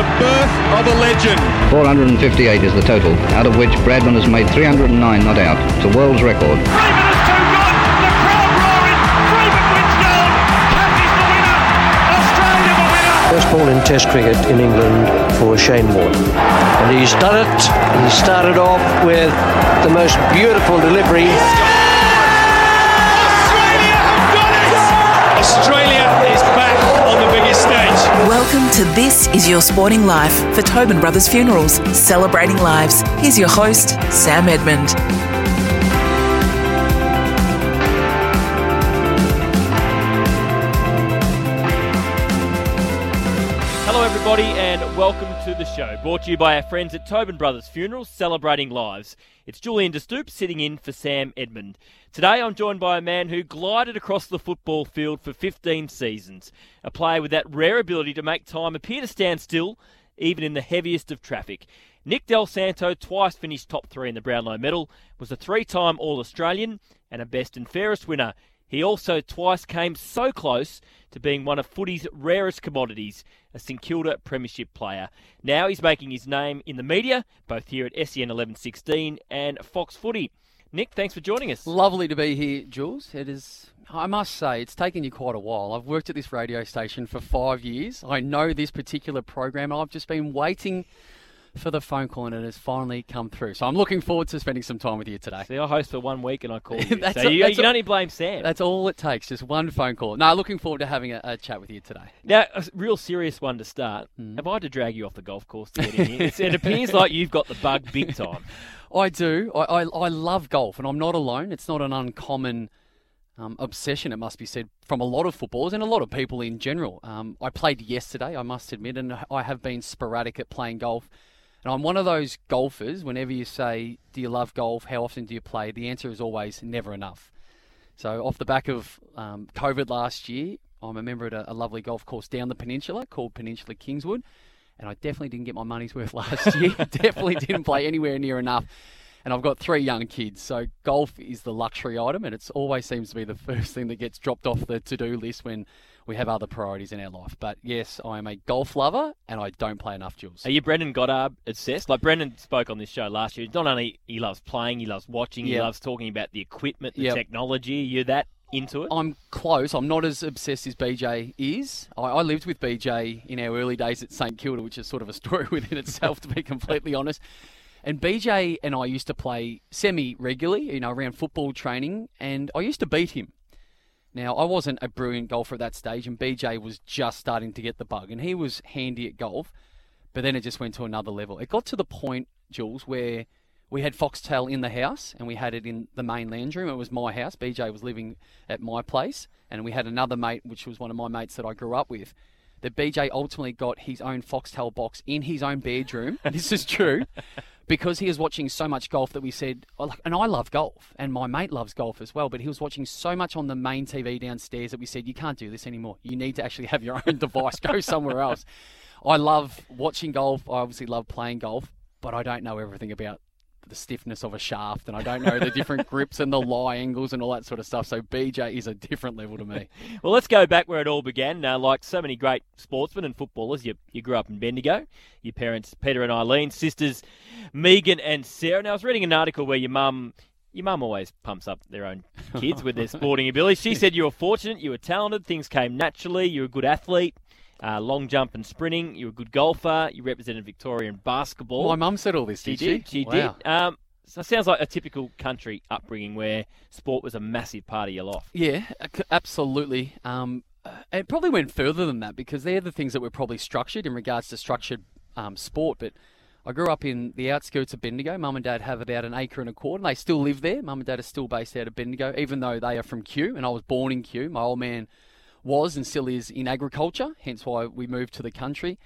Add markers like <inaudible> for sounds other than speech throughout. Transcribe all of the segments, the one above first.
The birth of a legend. 458 is the total, out of which Bradman has made 309 not out. It's a world's record. Freeman has two gone. The crowd roaring. Freeman wins gold. Cash is the winner. Australia the winner. First ball in Test cricket in England for Shane Warne. And he's done it. He started off with the most beautiful delivery. Welcome to This Is Your Sporting Life for Tobin Brothers Funerals, celebrating lives. Here's your host, Sam Edmund. Hello, everybody, and welcome to the show. Brought to you by our friends at Tobin Brothers Funerals, celebrating lives. It's Julian de Stoop sitting in for Sam Edmund. Today, I'm joined by a man who glided across the football field for 15 seasons, a player with that rare ability to make time appear to stand still, even in the heaviest of traffic. Nick Dal Santo twice finished top three in the Brownlow medal, was a three-time All-Australian and a best and fairest winner. He also twice came so close to being one of footy's rarest commodities, a St Kilda Premiership player. Now he's making his name in the media, both here at SEN 1116 and Fox Footy. Nick, thanks for joining us. Lovely to be here, Jules. It is, I must say, it's taken you quite a while. I've worked at this radio station for five years. I know this particular program. I've just been waiting for the phone call and it has finally come through. So I'm looking forward to spending some time with you today. See, I host for one week and I call <laughs> you. That's so a- you, that's you can a- only blame Sam. That's all it takes, just one phone call. No, looking forward to having a, a chat with you today. Now, a real serious one to start. Hmm. Have I had to drag you off the golf course to get in here? It appears like you've got the bug big time. <laughs> I do. I, I, I love golf, and I'm not alone. It's not an uncommon um, obsession, it must be said, from a lot of footballers and a lot of people in general. Um, I played yesterday, I must admit, and I have been sporadic at playing golf. And I'm one of those golfers, whenever you say, Do you love golf? How often do you play? The answer is always never enough. So, off the back of um, COVID last year, I'm a member at a, a lovely golf course down the peninsula called Peninsula Kingswood. And I definitely didn't get my money's worth <laughs> last year. definitely didn't play anywhere near enough. And I've got three young kids, so golf is the luxury item, and it always seems to be the <laughs> first thing that gets dropped off the to do list when we have other priorities in our life. But yes, I am a golf lover, and I don't play enough, Jules. Are you Brendan Goddard obsessed? Like Brendan spoke on this show last year. Not only he loves playing, he loves watching, he loves talking about the equipment, the Yep. technology. You're that into it? I'm close. I'm not as obsessed as BJ is. I, I lived with BJ in our early days at St Kilda, which is sort of a story <laughs> within itself, to be <laughs> completely honest. And BJ and I used to play semi regularly, you know, around football training, and I used to beat him. Now, I wasn't a brilliant golfer at that stage, and BJ was just starting to get the bug, and he was handy at golf, but then it just went to another level. It got to the point, Jules, where we had Foxtel in the house, and we had it in the main lounge room. It was my house. BJ was living at my place, and we had another mate, which was one of my mates that I grew up with. That BJ ultimately got his own Foxtel box in his own bedroom. <laughs> this is true. Because he was watching so much golf that we said, oh, and I love golf, and my mate loves golf as well, but he was watching so much on the main TV downstairs that we said, you can't do this anymore. You need to actually have your own <laughs> device. Go somewhere else. I love watching golf. I obviously love playing golf, but I don't know everything about the stiffness of a shaft, and I don't know the different grips and the lie angles and all that sort of stuff. So BJ is a different level to me. <laughs> Well, let's go back where it all began. Uh, like so many great sportsmen and footballers, you, you grew up in Bendigo. Your parents, Peter and Eileen, sisters, Megan and Sarah. Now, I was reading an article where your mum. Your mum always pumps up their own kids with their <laughs> sporting ability. She said you were fortunate, you were talented, things came naturally, you were a good athlete, uh, long jump and sprinting, you were a good golfer, you represented Victoria in basketball. My mum said all this, She did she? did. She Wow. did. Um, So it sounds like a typical country upbringing where sport was a massive part of your life. Yeah, absolutely. Um, uh, it probably went further than that because they're the things that were probably structured in regards to structured um, sport. But I grew up in the outskirts of Bendigo. Mum and Dad have about an acre and a quarter. And they still live there. Mum and Dad are still based out of Bendigo, even though they are from Kew. And I was born in Kew. My old man was and still is in agriculture, hence why we moved to the country.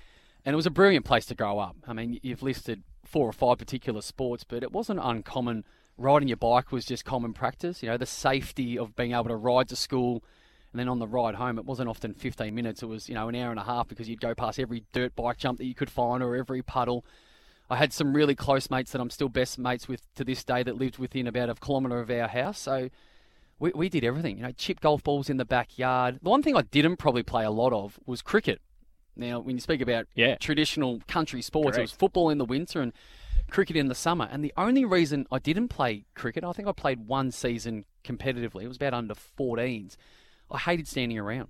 And it was a brilliant place to grow up. I mean, you've listed four or five particular sports, but it wasn't uncommon. Riding your bike was just common practice. You know, the safety of being able to ride to school and then on the ride home, it wasn't often 15 minutes. It was, you know, an hour and a half because you'd go past every dirt bike jump that you could find or every puddle. I had some really close mates that I'm still best mates with to this day that lived within about a kilometre of our house. So we, we did everything. You know, chip golf balls in the backyard. The one thing I didn't probably play a lot of was cricket. Now, when you speak about Yeah. traditional country sports, it was football in the winter and cricket in the summer. And the only reason I didn't play cricket, I think I played one season competitively. It was about under 14s. I hated standing around.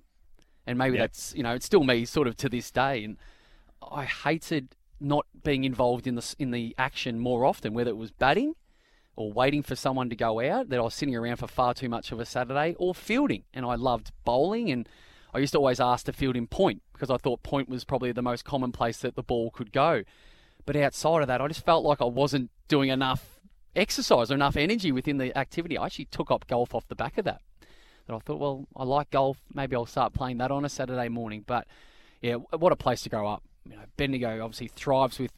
And maybe Yeah. that's, you know, it's still me sort of to this day. And I hated not being involved in the, in the action more often, whether it was batting or waiting for someone to go out, that I was sitting around for far too much of a Saturday, or fielding. And I loved bowling, and I used to always ask to field in point because I thought point was probably the most common place that the ball could go. But outside of that, I just felt like I wasn't doing enough exercise or enough energy within the activity. I actually took up golf off the back of that. That I thought, well, I like golf. Maybe I'll start playing that on a Saturday morning. But yeah, what a place to grow up. You know, Bendigo obviously thrives with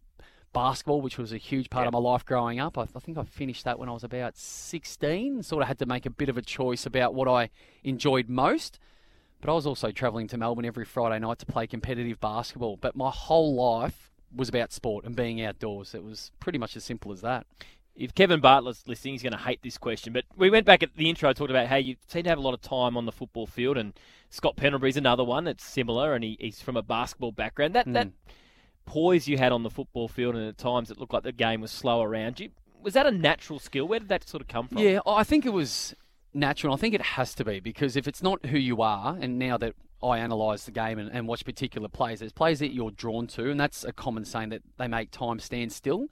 basketball, which was a huge part of my life growing up. I, I think I finished that when I was about 16. Sort of had to make a bit of a choice about what I enjoyed most. But I was also travelling to Melbourne every Friday night to play competitive basketball. But my whole life was about sport and being outdoors. It was pretty much as simple as that. If Kevin Bartlett's listening, he's going to hate this question. But we went back at the intro, I talked about how you seem to have a lot of time on the football field, and Scott Pendlebury's another one that's similar, and he, he's from a basketball background. That that hmm. Poise you had on the football field, and at times it looked like the game was slow around you. Was that a natural skill? Where did that sort of come from? Yeah, I think it was natural. I think it has to be because if it's not who you are, and now that I analyse the game and, and watch particular plays, there's plays that you're drawn to, and that's a common saying that they make time stand still.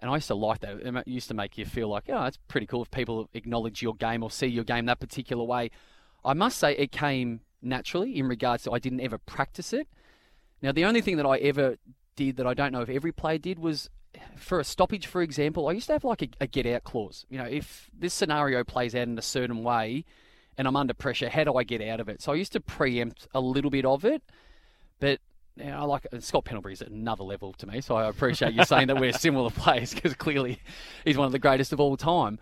And I used to like that. It used to make you feel like, oh, it's pretty cool if people acknowledge your game or see your game that particular way. I must say it came naturally in regards to I didn't ever practice it. Now, the only thing that I ever did that I don't know if every player did was for a stoppage, for example, I used to have like a, a get out clause. You know, if this scenario plays out in a certain way and I'm under pressure, how do I get out of it? So I used to preempt a little bit of it, but I like Scott Pendlebury's at another level to me. So I appreciate you saying that we're <laughs> similar players because clearly he's one of the greatest of all time.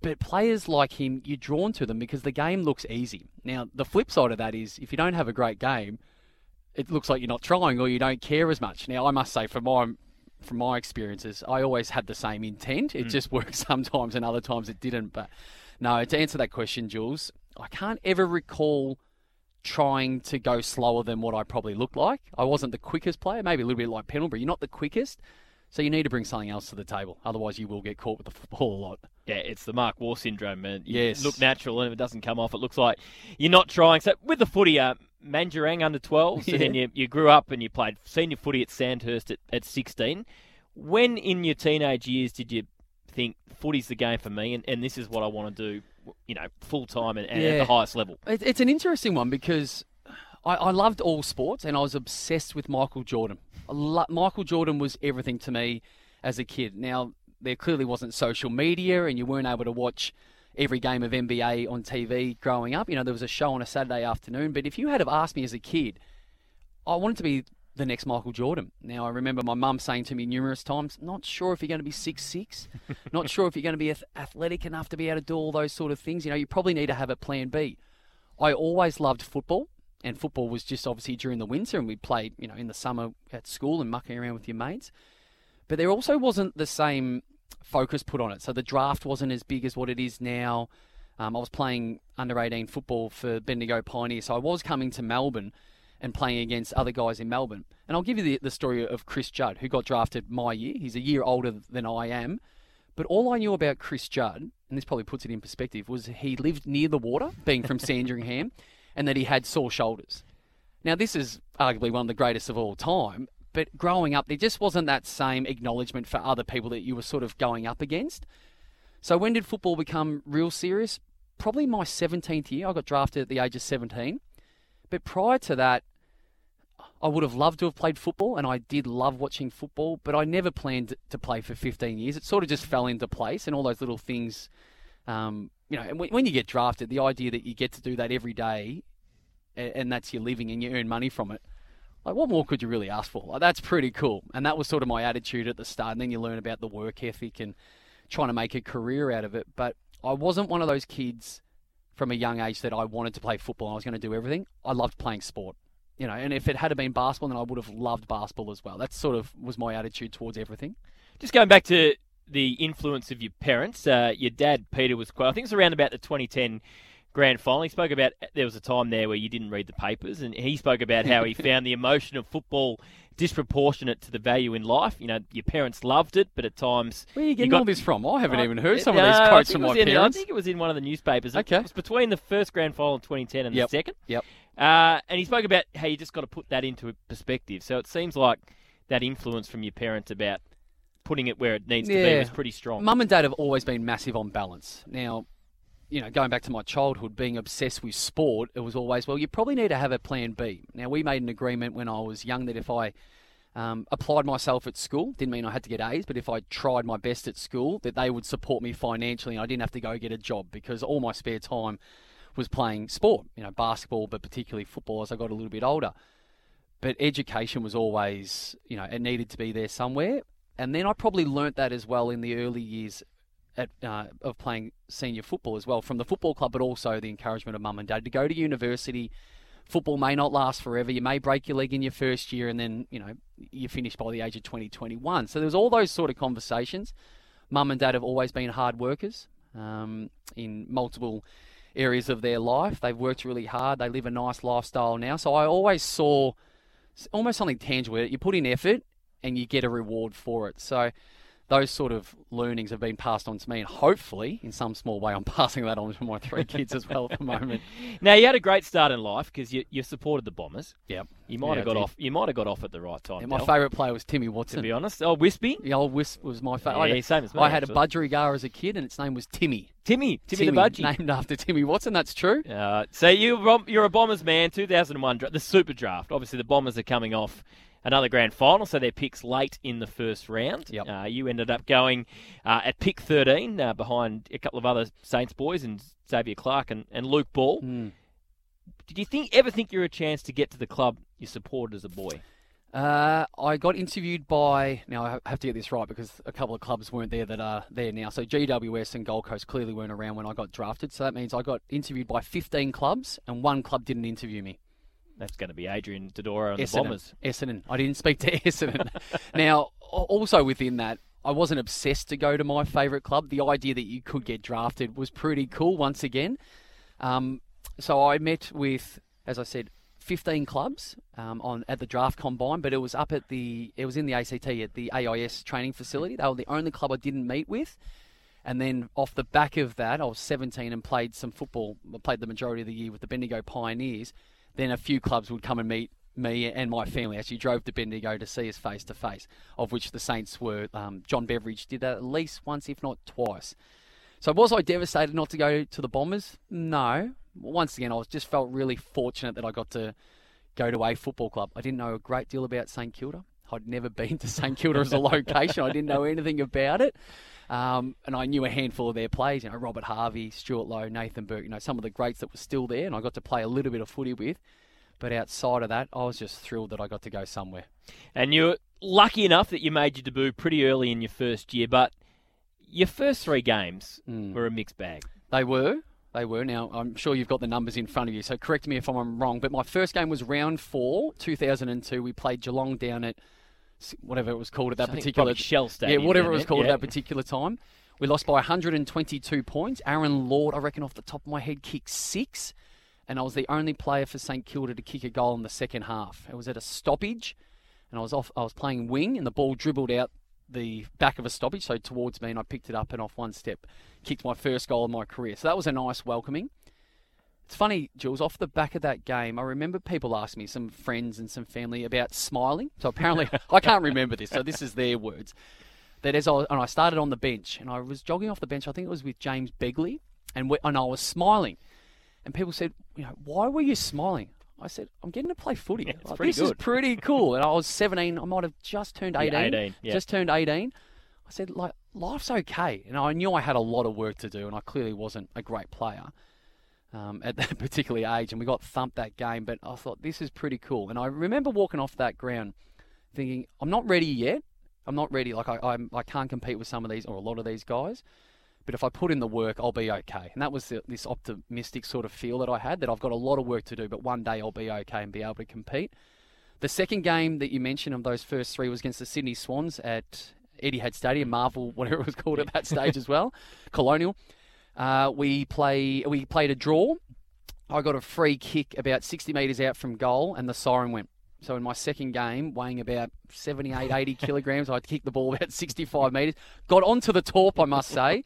But players like him, you're drawn to them because the game looks easy. Now, the flip side of that is if you don't have a great game, it looks like you're not trying or you don't care as much. Now, I must say, from my from my experiences, I always had the same intent. It Mm. just worked <laughs> sometimes, and other times it didn't. But no, to answer that question, Jules, I can't ever recall trying to go slower than what I probably looked like. I wasn't the quickest player, maybe a little bit like Pendlebury. You're not the quickest, so you need to bring something else to the table. Otherwise, you will get caught with the <laughs> football a lot. Yeah, it's the Mark Waugh syndrome, man. You Yes. look natural, and if it doesn't come off, it looks like you're not trying. So with the footy, uh, Mandurang under 12s, and then you, you grew up and you played senior footy at Sandhurst at, at 16. When in your teenage years did you think footy's the game for me, and, and this is what I want to do, you know, full time and, and at the highest level? It, it's an interesting one because I, I loved all sports and I was obsessed with Michael Jordan. Lo- Michael Jordan was everything to me as a kid. Now, there clearly wasn't social media and you weren't able to watch every game of NBA on TV growing up. You know, there was a show on a Saturday afternoon, but if you had have asked me as a kid, I wanted to be the next Michael Jordan. Now, I remember my mum saying to me numerous times, not sure if you're going to be six six, <laughs> not sure if you're going to be athletic enough to be able to do all those sort of things. You know, you probably need to have a plan B. I always loved football, and football was just obviously during the winter, and we played, you know, in the summer at school and mucking around with your mates. But there also wasn't the same focus put on it. So the draft wasn't as big as what it is now. Um, I was playing under 18 football for Bendigo Pioneer, so I was coming to Melbourne and playing against other guys in Melbourne. And I'll give you the, the story of Chris Judd, who got drafted my year. He's a year older than I am. But all I knew about Chris Judd, and this probably puts it in perspective, was he lived near the water, being from <laughs> Sandringham, and that he had sore shoulders. Now, this is arguably one of the greatest of all time, But growing up, there just wasn't that same acknowledgement for other people that you were sort of going up against. So when did football become real serious? Probably my 17th year. I got drafted at the age of 17. But prior to that, I would have loved to have played football, and I did love watching football, but I never planned to play for 15 years. It sort of just fell into place, and all those little things, um, you know, and when, you get drafted, the idea that you get to do that every day, and that's your living, and you earn money from it, like what more could you really ask for? Like, that's pretty cool, and that was sort of my attitude at the start. And then you learn about the work ethic and trying to make a career out of it. But I wasn't one of those kids from a young age that I wanted to play football. and I was going to do everything. I loved playing sport you know, and if it had been basketball, then I would have loved basketball as well. That sort of was my attitude towards everything. Just going back to the influence of your parents, uh, your dad Peter was quite. I think it was around about the 2010 grand final. He spoke about there was a time there where you didn't read the papers, and he spoke about how he <laughs> found the emotion of football disproportionate to the value in life. You know, your parents loved it, but at times. Where are you getting you got, all this from? I haven't uh, even heard some uh, of these quotes from my in, parents. I think it was in one of the newspapers. Okay. It was between the first grand final in 2010 and yep. the second. Yep. Uh, and he spoke about how you just got to put that into perspective. So it seems like that influence from your parents about putting it where it needs yeah. to be was pretty strong. Mum and dad have always been massive on balance. Now, you know, going back to my childhood, being obsessed with sport, it was always, well, you probably need to have a plan B. Now, we made an agreement when I was young that if I um, applied myself at school, didn't mean I had to get A's, but if I tried my best at school, that they would support me financially and I didn't have to go get a job because all my spare time was playing sport, you know, basketball, but particularly football as I got a little bit older. But education was always, you know, it needed to be there somewhere. And then I probably learnt that as well in the early years at, uh, of playing senior football as well from the football club, but also the encouragement of mum and dad to go to university. Football may not last forever. You may break your leg in your first year, and then you know you finish by the age of 20, 21. So there's all those sort of conversations. Mum and dad have always been hard workers um, in multiple areas of their life. They've worked really hard. They live a nice lifestyle now. So I always saw almost something tangible. You put in effort and you get a reward for it. So those sort of learnings have been passed on to me, and hopefully, in some small way, I'm <laughs> passing that on to my three kids as well at the moment. <laughs> Now you had a great start in life because you, you supported the Bombers. Yep. You might Yeah, have got off. You might have got off at the right time. Yeah, my Dal, favourite player was Timmy Watson. to be honest. Oh, Wispy, The old Wisp was my favourite. Yeah, same as me, I had actually. a budgerigar as a kid, and its name was Timmy. Timmy, Timmy, the budgie. named after Timmy Watson. That's true. Uh, so you you're a Bombers man. 2001, the Super Draft. Obviously, the Bombers are coming off another grand final, so their picks late in the first round. Yep. Uh, you ended up going uh, at pick 13 uh, behind a couple of other Saints boys and Xavier Clarke and, and Luke Ball. Hmm. Did you think ever think you were a chance to get to the club you supported as a boy? Uh, I got interviewed by now I have to get this right because a couple of clubs weren't there that are there now. So GWS and Gold Coast clearly weren't around when I got drafted. So that means I got interviewed by 15 clubs and one club didn't interview me. That's going to be Adrian Dodoro and the Bombers. Essendon. I didn't speak to <laughs> Essendon. now, also within that, I wasn't obsessed to go to my favourite club. The idea that you could get drafted was pretty cool once again. Um, so I met with, as I said, 15 clubs um, on at the draft combine, but it was up at the it was in the ACT at the AIS training facility. They were the only club I didn't meet with. And then off the back of that, I was 17 and played some football. I played the majority of the year with the Bendigo Pioneers. Then a few clubs would come and meet me and my family. Actually, drove to Bendigo to see us face to face, of which the Saints were. Um, John Beveridge did that at least once, if not twice. So was I devastated not to go to the Bombers? No. Once again, I was just felt really fortunate that I got to go to a football club. I didn't know a great deal about St Kilda. I'd never been to St Kilda as a location. I didn't know <laughs> anything about it. Um, and I knew a handful of their players, you know, Robert Harvey, Stewart Loewe, Nathan Burke, you know, some of the greats that were still there, and I got to play a little bit of footy with. But outside of that, I was just thrilled that I got to go somewhere. And you're lucky enough that you made your debut pretty early in your first year, but your first three games Hmm. were a mixed bag. They were. They were. Now, I'm sure you've got the numbers in front of you, so correct me if I'm wrong. But my first game was round four, 2002. We played Geelong down at whatever it was called at that particular Shell Stadium Yeah, whatever it was called yeah. at that particular time. We lost by 122 points. Aaron Lord, I reckon off the top of my head, kicked six. And I was the only player for St Kilda to kick a goal in the second half. It was at a stoppage, and I was off. I was playing wing, and the ball dribbled out the back of a stoppage, so towards me, and I picked it up and off one step, kicked my first goal of my career. So that was a nice welcoming. It's funny, Jules, off the back of that game, I remember people asking me, some friends and some family, about smiling. So apparently, <laughs> I can't remember this, so this is their words. That as I, was, and I started on the bench, and I was jogging off the bench, I think it was with James Begley, and, we, and I was smiling. And people said, you know, why were you smiling? I said, I'm getting to play footy. <laughs> it's Like, this is pretty <laughs> cool. And I was 17, I might have just turned 18. 18, yeah. Just turned 18. I said, like, life's okay. And I knew I had a lot of work to do, and I clearly wasn't a great player um, at that <laughs> particular age. And we got thumped that game, but I thought, this is pretty cool. And I remember walking off that ground thinking, I'm not ready yet. I'm not ready. Like, I, I'm, I can't compete with some of these or a lot of these guys. But if I put in the work, I'll be okay. And that was the, this optimistic sort of feel that I had that I've got a lot of work to do, but one day I'll be okay and be able to compete. The second game that you mentioned of those first three was against the Sydney Swans at Etihad Stadium, Marvel, <laughs> whatever it was called at that stage as well, <laughs> Colonial. Uh, we play we played a draw. I got a free kick about 60 metres out from goal, and the siren went. So in my second game, weighing about 78, 80 kilograms, I kicked the ball about <laughs> 65 metres. Got onto the top, I must say,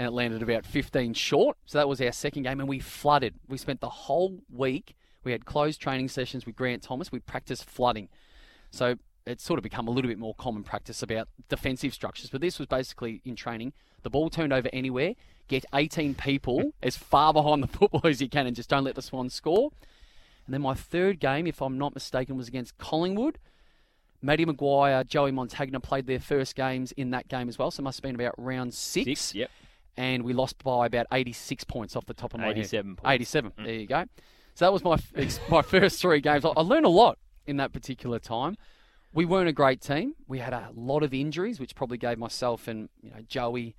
and it landed about 15 short. So that was our second game, and we flooded. We spent the whole week. We had closed training sessions with Grant Thomas. We practiced flooding. So it's sort of become a little bit more common practice about defensive structures. But this was basically in training. The ball turned over anywhere. Get 18 people <laughs> as far behind the football as you can, and just don't let the Swans score. And then my third game, if I'm not mistaken, was against Collingwood. Matty Maguire, Joey Montagna played their first games in that game as well. So it must have been about round six. Six, yep. And we lost by about 86 points off the top of my 87 head. points. 87. There you go. So that was my my <laughs> first three games. I I learned a lot in that particular time. We weren't a great team. We had a lot of injuries, which probably gave myself and you know Joey,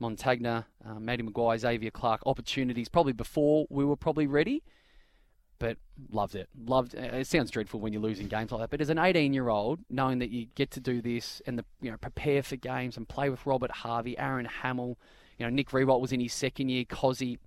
Montagna, uh, Matty Maguire, Xavier Clarke opportunities probably before we were probably ready. But loved it. Loved. uh, It sounds dreadful when you're losing games like that. But as an 18 year old, knowing that you get to do this and the you know prepare for games and play with Robert Harvey, Aaron Hamill, you know Nick Riewoldt was in his second year, Cozzy.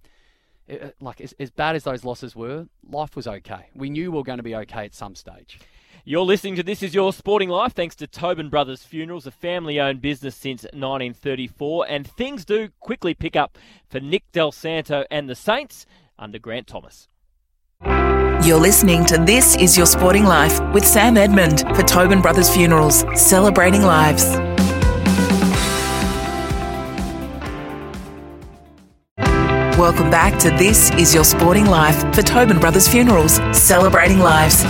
uh, Like as, as bad as those losses were, life was okay. We knew we were going to be okay at some stage. You're listening to This Is Your Sporting Life thanks to Tobin Brothers Funerals, a family owned business since 1934. And things do quickly pick up for Nick Dal Santo and the Saints under Grant Thomas. You're listening to This Is Your Sporting Life with Sam Edmund for Tobin Brothers Funerals, celebrating lives. Welcome back to This Is Your Sporting Life for Tobin Brothers Funerals, celebrating lives.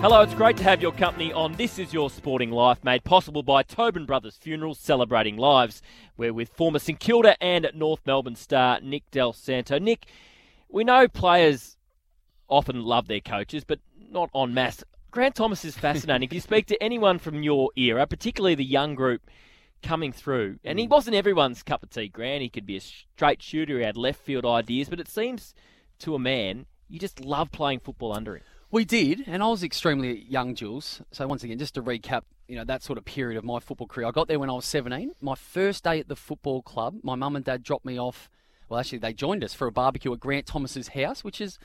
Hello, it's great to have your company on This Is Your Sporting Life, made possible by Tobin Brothers Funerals Celebrating Lives. We're with former St Kilda and North Melbourne star Nick Dal Santo. Nick, we know players often love their coaches, but not en masse. Grant Thomas is fascinating. if you speak to anyone from your era, particularly the young group coming through, and he mm. wasn't everyone's cup of tea, Grant. He could be a straight shooter, he had left field ideas, but it seems to a man, you just love playing football under him. We did, and I was extremely young, Jules. So once again, just to recap, you know that sort of period of my football career. I got there when I was 17. My first day at the football club, my mum and dad dropped me off. Well, actually, they joined us for a barbecue at Grant Thomas's house, which is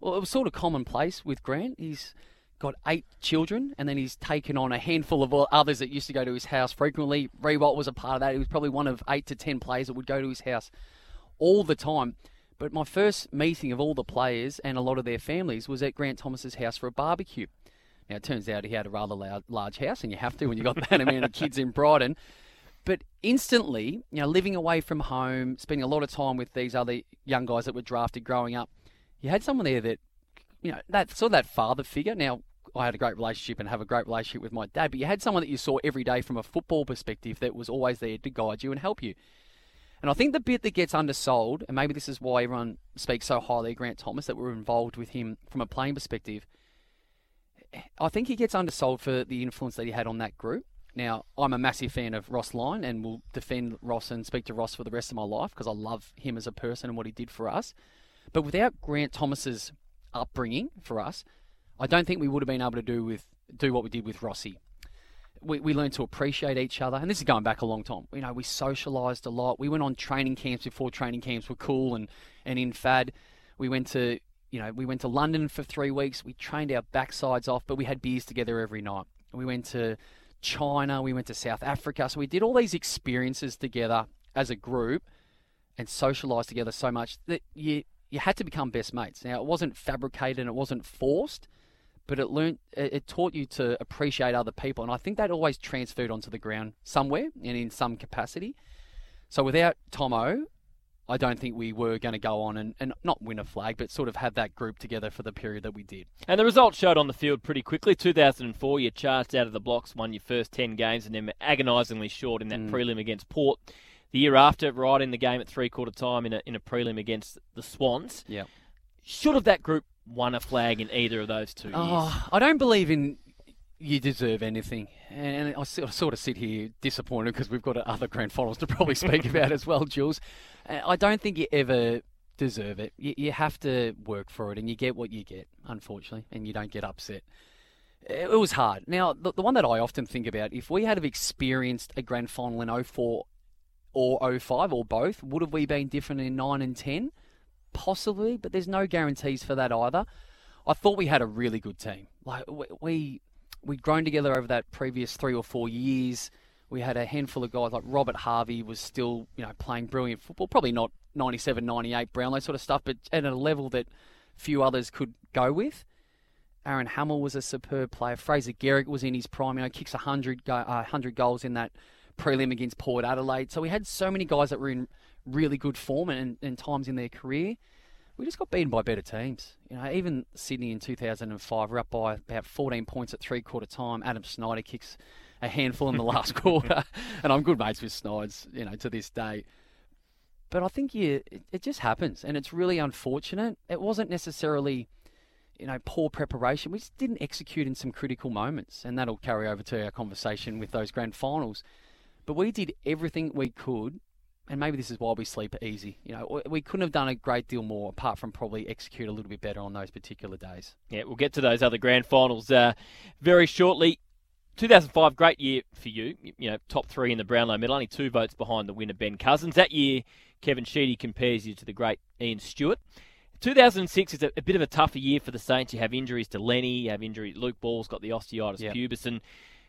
well, it was sort of commonplace with Grant. He's got eight children, and then he's taken on a handful of others that used to go to his house frequently. Riewoldt was a part of that. He was probably one of eight to ten players that would go to his house all the time. But my first meeting of all the players and a lot of their families was at Grant Thomas's house for a barbecue. Now it turns out he had a rather large house, and you have to when you got that amount of kids in Brighton. But instantly, you know, living away from home, spending a lot of time with these other young guys that were drafted growing up, you had someone there that, you know, that of that father figure. Now I had a great relationship and have a great relationship with my dad, but you had someone that you saw every day from a football perspective that was always there to guide you and help you. And I think the bit that gets undersold, and maybe this is why everyone speaks so highly of Grant Thomas, that we're involved with him from a playing perspective, I think he gets undersold for the influence that he had on that group. Now, I'm a massive fan of Ross Lyon and will defend Ross and speak to Ross for the rest of my life because I love him as a person and what he did for us. But without Grant Thomas's upbringing for us, I don't think we would have been able to do with do what we did with Rossi we, we learned to appreciate each other. And this is going back a long time. You know, we socialised a lot. We went on training camps before training camps were cool and, and in fad. We went to, you know, we went to London for three weeks. We trained our backsides off, but we had beers together every night. We went to China. We went to South Africa. So we did all these experiences together as a group and socialised together so much that you you had to become best mates. Now it wasn't fabricated and it wasn't forced, but it learned it, taught you to appreciate other people, and I think that always transferred onto the ground somewhere and in some capacity. So without Tomo, I don't think we were going to go on and, and not win a flag, but sort of have that group together for the period that we did. And the results showed on the field pretty quickly. 2004, you charged out of the blocks, won your first 10 games, and then agonisingly short in that Mm. prelim against Port. The year after, right in the game at three quarter time in a, in a prelim against the Swans. Yeah. Should have that group won a flag in either of those two years? Oh, I don't believe in you deserve anything. And I sort of- sit here disappointed because we've got other grand finals to probably speak <laughs> about as well, Jules. Uh, I don't think you ever deserve it. You, you have to work for it, and you get what you get, unfortunately, and you don't get upset. It it was hard. Now, the, the one that I often think about, if we had have experienced a grand final in 04 or 05 or both, would have we been different in 9 and 10? Possibly, but there's no guarantees for that either. I thought we had a really good team. Like we, we we'd grown together over that previous three or four years. We had a handful of guys like Robert Harvey was still, you know, playing brilliant football. Probably not 97, 98 Brownlow sort of stuff, but at a level that few others could go with. Aaron Hamill was a superb player. Fraser Gehrig was in his prime. You know, kicks 100, go, uh, 100 goals in that prelim against Port Adelaide. So we had so many guys that were in really good form and, and times in their career. We just got beaten by better teams. You know, even Sydney in 2005, we're up by about 14 points at three quarter time. Adam Schneider kicks a handful in the last <laughs> quarter, and I'm good mates with Snides, you know, to this day. But I think you, it, it just happens, and it's really unfortunate. It wasn't necessarily, you know, poor preparation. We just didn't execute in some critical moments, and that'll carry over to our conversation with those grand finals. But we did everything we could and maybe this is why we sleep easy. You know, we- couldn't have done a great deal more apart from probably execute a little bit better on those particular days. Yeah, we'll get to those other grand finals uh, very shortly. 2005, great year for you. You know, top three in the Brownlow medal, only two votes behind the winner, Ben Cousins. That year, Kevin Sheedy compares you to the great Ian Stewart. 2006 is a, a bit of a tougher year for the Saints. You have injuries to Lenny, you have injury. Luke Ball's got the osteitis Yep. pubis, and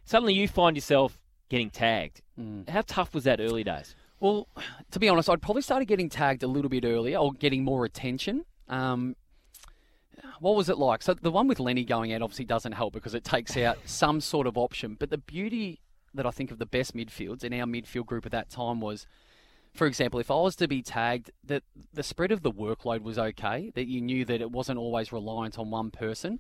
suddenly you find yourself getting tagged. Mm. How tough was that early days? Well, to be honest, I'd probably started getting tagged a little bit earlier or getting more attention. Um, what was it like? So the one with Lenny going out obviously doesn't help because it takes out <laughs> some sort of option. But the beauty that I think of the best midfields in our midfield group at that time was, for example, if I was to be tagged, that the spread of the workload was okay. That you knew that it wasn't always reliant on one person.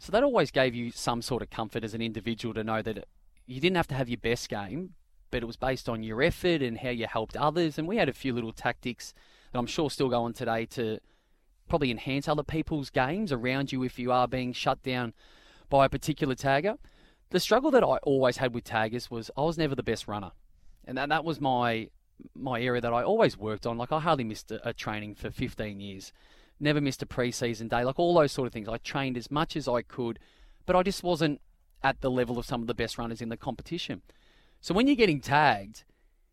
So that always gave you some sort of comfort as an individual to know that it, you didn't have to have your best game, but it was based on your effort and how you helped others. And we had a few little tactics that I'm sure still go on today to probably enhance other people's games around you if you are being shut down by a particular tagger. The struggle that I always had with taggers was I was never the best runner, and that, that was my my area that I always worked on. Like I hardly missed a, a training for 15 years, never missed a preseason day, like all those sort of things. I trained as much as I could, but I just wasn't at the level of some of the best runners in the competition. So when you're getting tagged,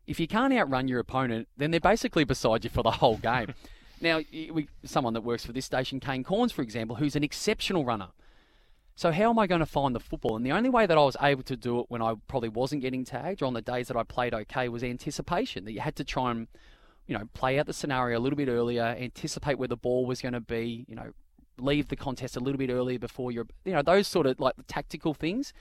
if you can't outrun your opponent, then they're basically beside you for the whole game. <laughs> now, we, someone that works for this station, Kane Cornes, for example, who's an exceptional runner. So how am I going to find the football? And the only way that I was able to do it when I probably wasn't getting tagged or on the days that I played okay was anticipation. That you had to try and, you know, play out the scenario a little bit earlier, anticipate where the ball was going to be, you know, leave the contest a little bit earlier before you're, you know, those sort of like tactical things.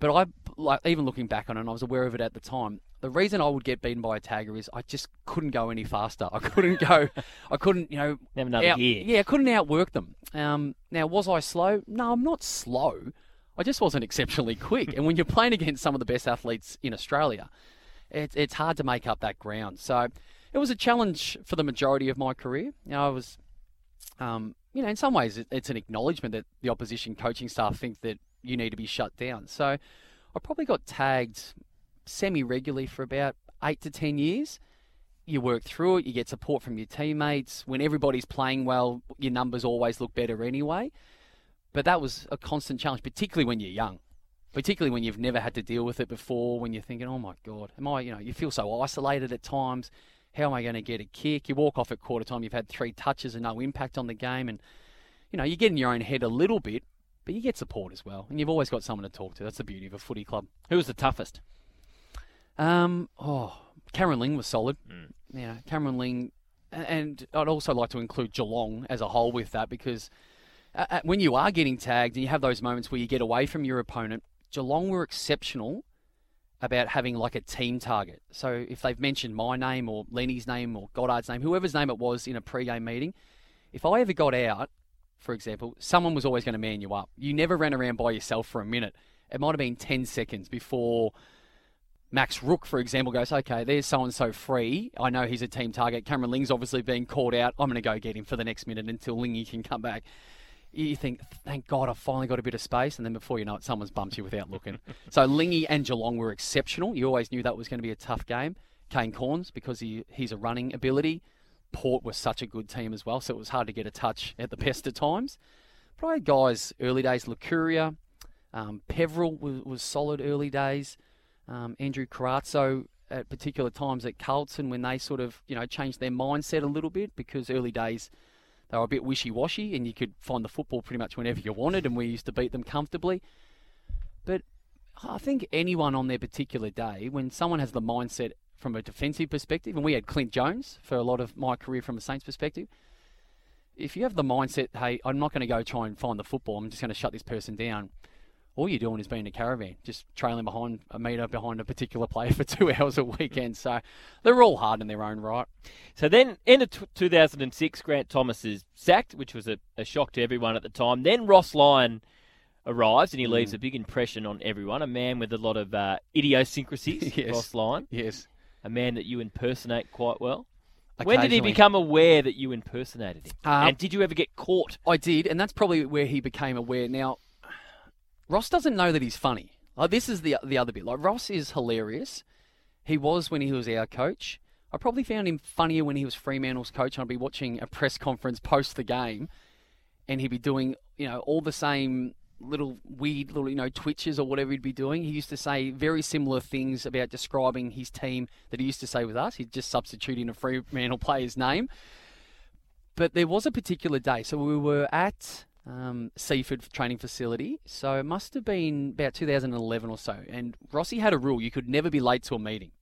But I, like, even looking back on it, and I was aware of it at the time. The reason I would get beaten by a tagger is I just couldn't go any faster. I couldn't go, I couldn't, you know, Have another out- gear. Yeah, I couldn't outwork them. Um, now, was I slow? No, I'm not slow. I just wasn't exceptionally quick. and when you're playing against some of the best athletes in Australia, it's it's hard to make up that ground. So it was a challenge for the majority of my career. You know, I was, um, you know, in some ways it, it's an acknowledgement that the opposition coaching staff think that you need to be shut down. So I probably got tagged semi regularly for about eight to ten years. You work through it, you get support from your teammates. When everybody's playing well, your numbers always look better anyway. But that was a constant challenge, particularly when you're young, particularly when you've never had to deal with it before. When you're thinking, "Oh my God, am I?" You know, you feel so isolated at times. How am I going to get a kick? You walk off at quarter time, you've had three touches and no impact on the game, and you know you get in your own head a little bit, but you get support as well, and you've always got someone to talk to. That's the beauty of a footy club. Who was the toughest? Um, oh, Cameron Ling was solid. Mm. Know, Cameron Ling, and I'd also like to include Geelong as a whole with that because uh, when you are getting tagged and you have those moments where you get away from your opponent, Geelong were exceptional about having like a team target. So if they've mentioned my name or Lenny's name or Goddard's name, whoever's name it was in a pre-game meeting, if I ever got out, for example, someone was always going to man you up. You never ran around by yourself for a minute. It might have been 10 seconds before Max Rooke, for example, goes, okay, there's so and so free. I know he's a team target. Cameron Ling's obviously being called out. I'm going to go get him for the next minute until Lingy can come back you think, thank God, I've finally got a bit of space, and then before you know it, someone's bumped you without looking. <laughs> so Lingy and Geelong were exceptional. You always knew that was going to be a tough game. Kane Cornes, because he, he's a running ability. Port was such a good team as well, so it was hard to get a touch at the best of times. But I had guys early days, Lucuria, um, Peveril was, was solid early days. Um, Andrew Carrazzo at particular times at Carlton when they sort of you know changed their mindset a little bit because early days they were a bit wishy-washy, and you could find the football pretty much whenever you wanted, and we used to beat them comfortably. But I think anyone on their particular day, when someone has the mindset from a defensive perspective, and we had Clint Jones for a lot of my career from a Saints perspective, if you have the mindset, hey, I'm not going to go try and find the football, I'm just going to shut this person down all you're doing is being a caravan, just trailing behind a metre behind a particular player <laughs> for two hours a weekend. So they're all hard in their own right. So then, end of t- 2006, Grant Thomas is sacked, which was a, a, shock to everyone at the time. Then Ross Lyon arrives and he leaves mm. a big impression on everyone. A man with a lot of uh, idiosyncrasies, <laughs> yes. Ross Lyon. Yes. A man that you impersonate quite well. When did he become aware that you impersonated him? Um, and did you ever get caught? I did, and that's probably where he became aware. Now, Ross doesn't know that he's funny. Like this is the the other bit. Like Ross is hilarious. He was when he was our coach. I probably found him funnier when he was Fremantle's coach. I'd be watching a press conference post the game, and he'd be doing you know all the same little weird little you know twitches or whatever he'd be doing. He used to say very similar things about describing his team that he used to say with us. He'd just substitute in a Fremantle player's name. But there was a particular day, so we were at um, Seaford training facility. So it must have been about 2011 or so. And Rossi had a rule you could never be late to a meeting.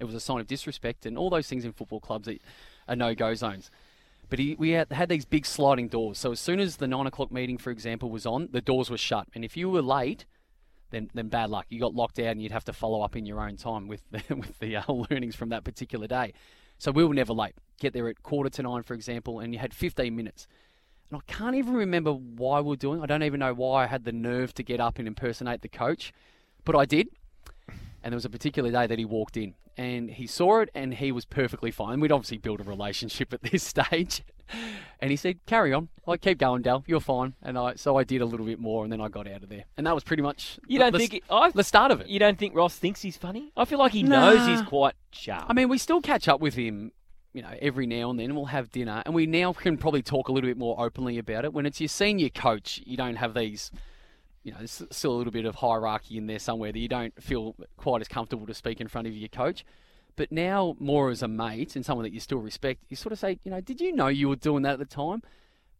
It was a sign of disrespect and all those things in football clubs that are no go zones. But he, we had, had these big sliding doors. So as soon as the nine o'clock meeting, for example, was on, the doors were shut. And if you were late, then, then bad luck. You got locked out and you'd have to follow up in your own time with the, <laughs> with the uh, <laughs> learnings from that particular day. So we were never late. Get there at quarter to nine, for example, and you had 15 minutes. And I can't even remember why we are doing. I don't even know why I had the nerve to get up and impersonate the coach, but I did. And there was a particular day that he walked in and he saw it and he was perfectly fine. We'd obviously built a relationship <laughs> at this stage. And he said, "Carry on. I keep going, Dal. You're fine." And I so I did a little bit more, and then I got out of there. And that was pretty much you don't the, think it, I, the start of it. You don't think Ross thinks he's funny? I feel like he nah. knows he's quite sharp. I mean, we still catch up with him you know, every now and then we'll have dinner, and we now can probably talk a little bit more openly about it. When it's your senior coach, you don't have these, you know, there's still a little bit of hierarchy in there somewhere that you don't feel quite as comfortable to speak in front of your coach. But now, more as a mate and someone that you still respect, you sort of say, you know, did you know you were doing that at the time?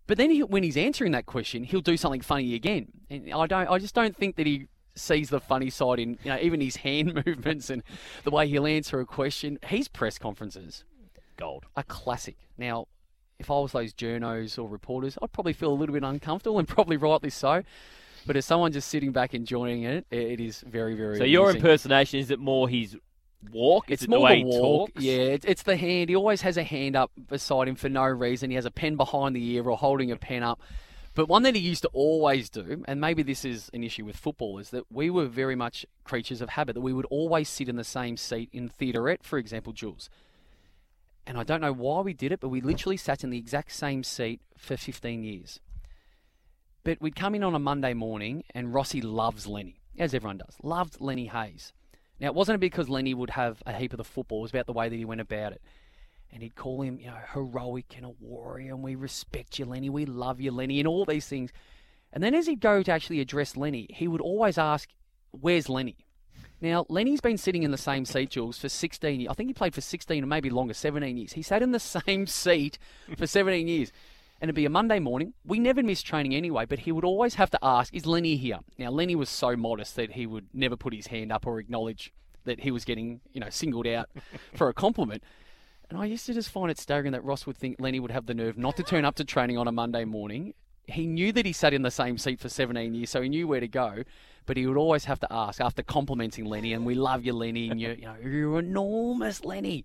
But then he, when he's answering that question, he'll do something funny again, and I don't, I just don't think that he sees the funny side in you know even his <laughs> hand movements and the way he'll answer a question. His press conferences gold. A classic. Now, if I was those journos or reporters, I'd probably feel a little bit uncomfortable, and <laughs> probably rightly so. But as someone just sitting back enjoying it, it is very, very. So amusing. your impersonation is it more his walk? Is it's it more the, the walk. Yeah, it's, it's the hand. He always has a hand up beside him for no reason. He has a pen behind the ear or holding a pen up. But one that he used to always do, and maybe this is an issue with football, is that we were very much creatures of habit. That we would always sit in the same seat in theaterette, for example, Jules and I don't know why we did it, but we literally sat in the exact same seat for 15 years. But we'd come in on a Monday morning, and Rossi loves Lenny, as everyone does, loved Lenny Hayes. Now, it wasn't because Lenny would have a heap of the football, it was about the way that he went about it. And he'd call him, you know, heroic and a warrior, and we respect you, Lenny, we love you, Lenny, and all these things. And then as he'd go to actually address Lenny, he would always ask, Where's Lenny? Now, Lenny's been sitting in the same seat, Jules, for 16 years. I think he played for 16 or maybe longer, 17 years. He sat in the <laughs> same seat for 17 years. And it'd be a Monday morning. We never missed training anyway, but he would always have to ask, Is Lenny here? Now, Lenny was so modest that he would never put his hand up or acknowledge that he was getting, you know, singled out <laughs> for a compliment. And I used to just find it staggering that Ross would think Lenny would have the nerve not to turn up to training on a Monday morning. He knew that he sat in the same seat for 17 years, so he knew where to go. But he would always have to ask after complimenting Lenny, and we love you, Lenny, and you're, you know, you're enormous, Lenny.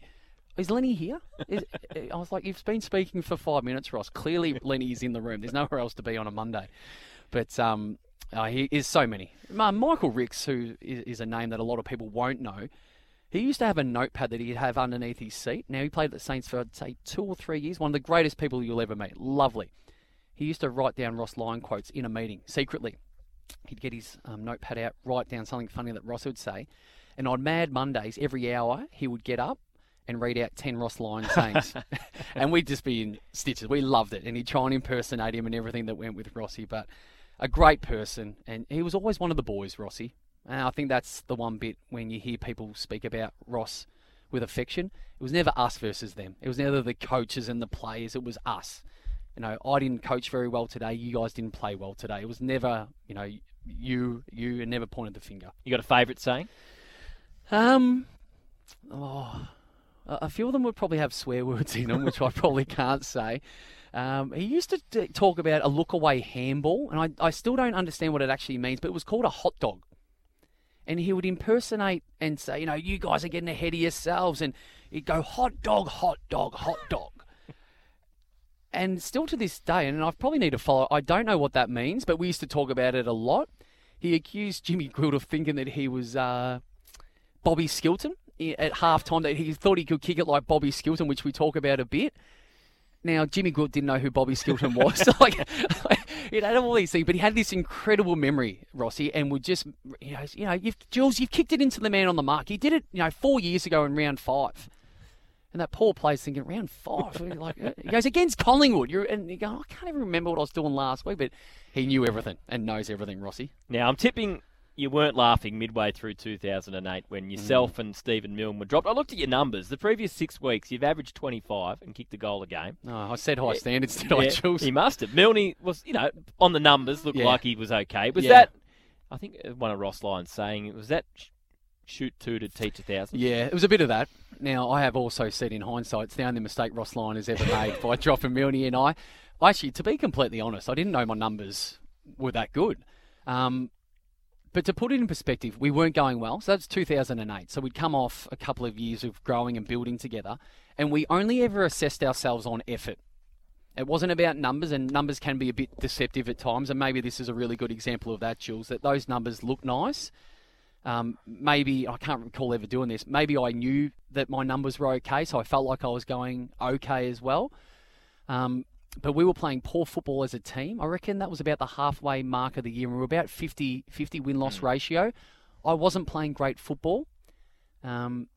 Is Lenny here? Is, <laughs> I was like, you've been speaking for five minutes, Ross. Clearly, <laughs> Lenny is in the room. There's nowhere else to be on a Monday. But um, uh, he is so many. Michael Rix, who is, is a name that a lot of people won't know, he used to have a notepad that he'd have underneath his seat. Now, he played at the Saints for, I'd say, two or three years. One of the greatest people you'll ever meet. Lovely. He used to write down Ross Lyon quotes in a meeting, secretly. He'd get his um, notepad out, write down something funny that Ross would say. And on Mad Mondays, every hour, he would get up and read out 10 Ross Lyon <laughs> sayings. <laughs> and we'd just be in stitches. We loved it. And he'd try and impersonate him and everything that went with Rossi. But a great person. And he was always one of the boys, Rossi. And I think that's the one bit when you hear people speak about Ross with affection. It was never us versus them. It was never the coaches and the players. It was us. You know, I didn't coach very well today. You guys didn't play well today. It was never, you know, you, you, and never pointed the finger. You got a favourite saying? Um, oh, a few of them would probably have swear words in them, which I probably can't say. Um, he used to t- talk about a look away handball, and I, I still don't understand what it actually means, but it was called a hot dog and he would impersonate and say, you know, you guys are getting ahead of yourselves, and he'd go hot dog, hot dog, hot dog. <laughs> and still to this day, and I probably need to follow. I don't know what that means, but we used to talk about it a lot. He accused Jimmy Gwilt of thinking that he was uh, Bobby Skilton at halftime. That he thought he could kick it like Bobby Skilton, which we talk about a bit. Now, Jimmy Gwilt didn't know who Bobby Skilton <laughs> was. <laughs> like, like, he had all these things, but he had this incredible memory, Rossi, and would just, you know, you know, you've, Jules, you've kicked it into the man on the mark. He did it, you know, four years ago in round five. And that poor player's thinking, round five? like, he goes, against Collingwood. You're, and you go, oh, I can't even remember what I was doing last week, but he knew everything and knows everything, Rossi. Now, I'm tipping you weren't laughing midway through 2008 when yourself mm. and Stephen Milne were dropped. I looked at your numbers. The previous six weeks, you've averaged 25 and kicked a goal a game. Oh, I said high standards, did yeah, I, Jules? He must have. Milne was, you know, on the numbers, looked yeah. like he was okay. Was yeah. that, I think uh, one of Ross Lyon's saying, was that shoot two to teach a thousand? Yeah, it was a bit of that. Now, I have also said in hindsight, it's the only mistake Ross Lyon has ever made by <laughs> dropping Milne and I. Actually, to be completely honest, I didn't know my numbers were that good. Um, but to put it in perspective, we weren't going well. So that's 2008. So we'd come off a couple of years of growing and building together, and we only ever assessed ourselves on effort. It wasn't about numbers, and numbers can be a bit deceptive at times. And maybe this is a really good example of that, Jules. That those numbers look nice. Um, maybe I can't recall ever doing this. Maybe I knew that my numbers were okay, so I felt like I was going okay as well. Um, but we were playing poor football as a team. I reckon that was about the halfway mark of the year. We were about 50, 50 win loss mm. ratio. I wasn't playing great football. Um,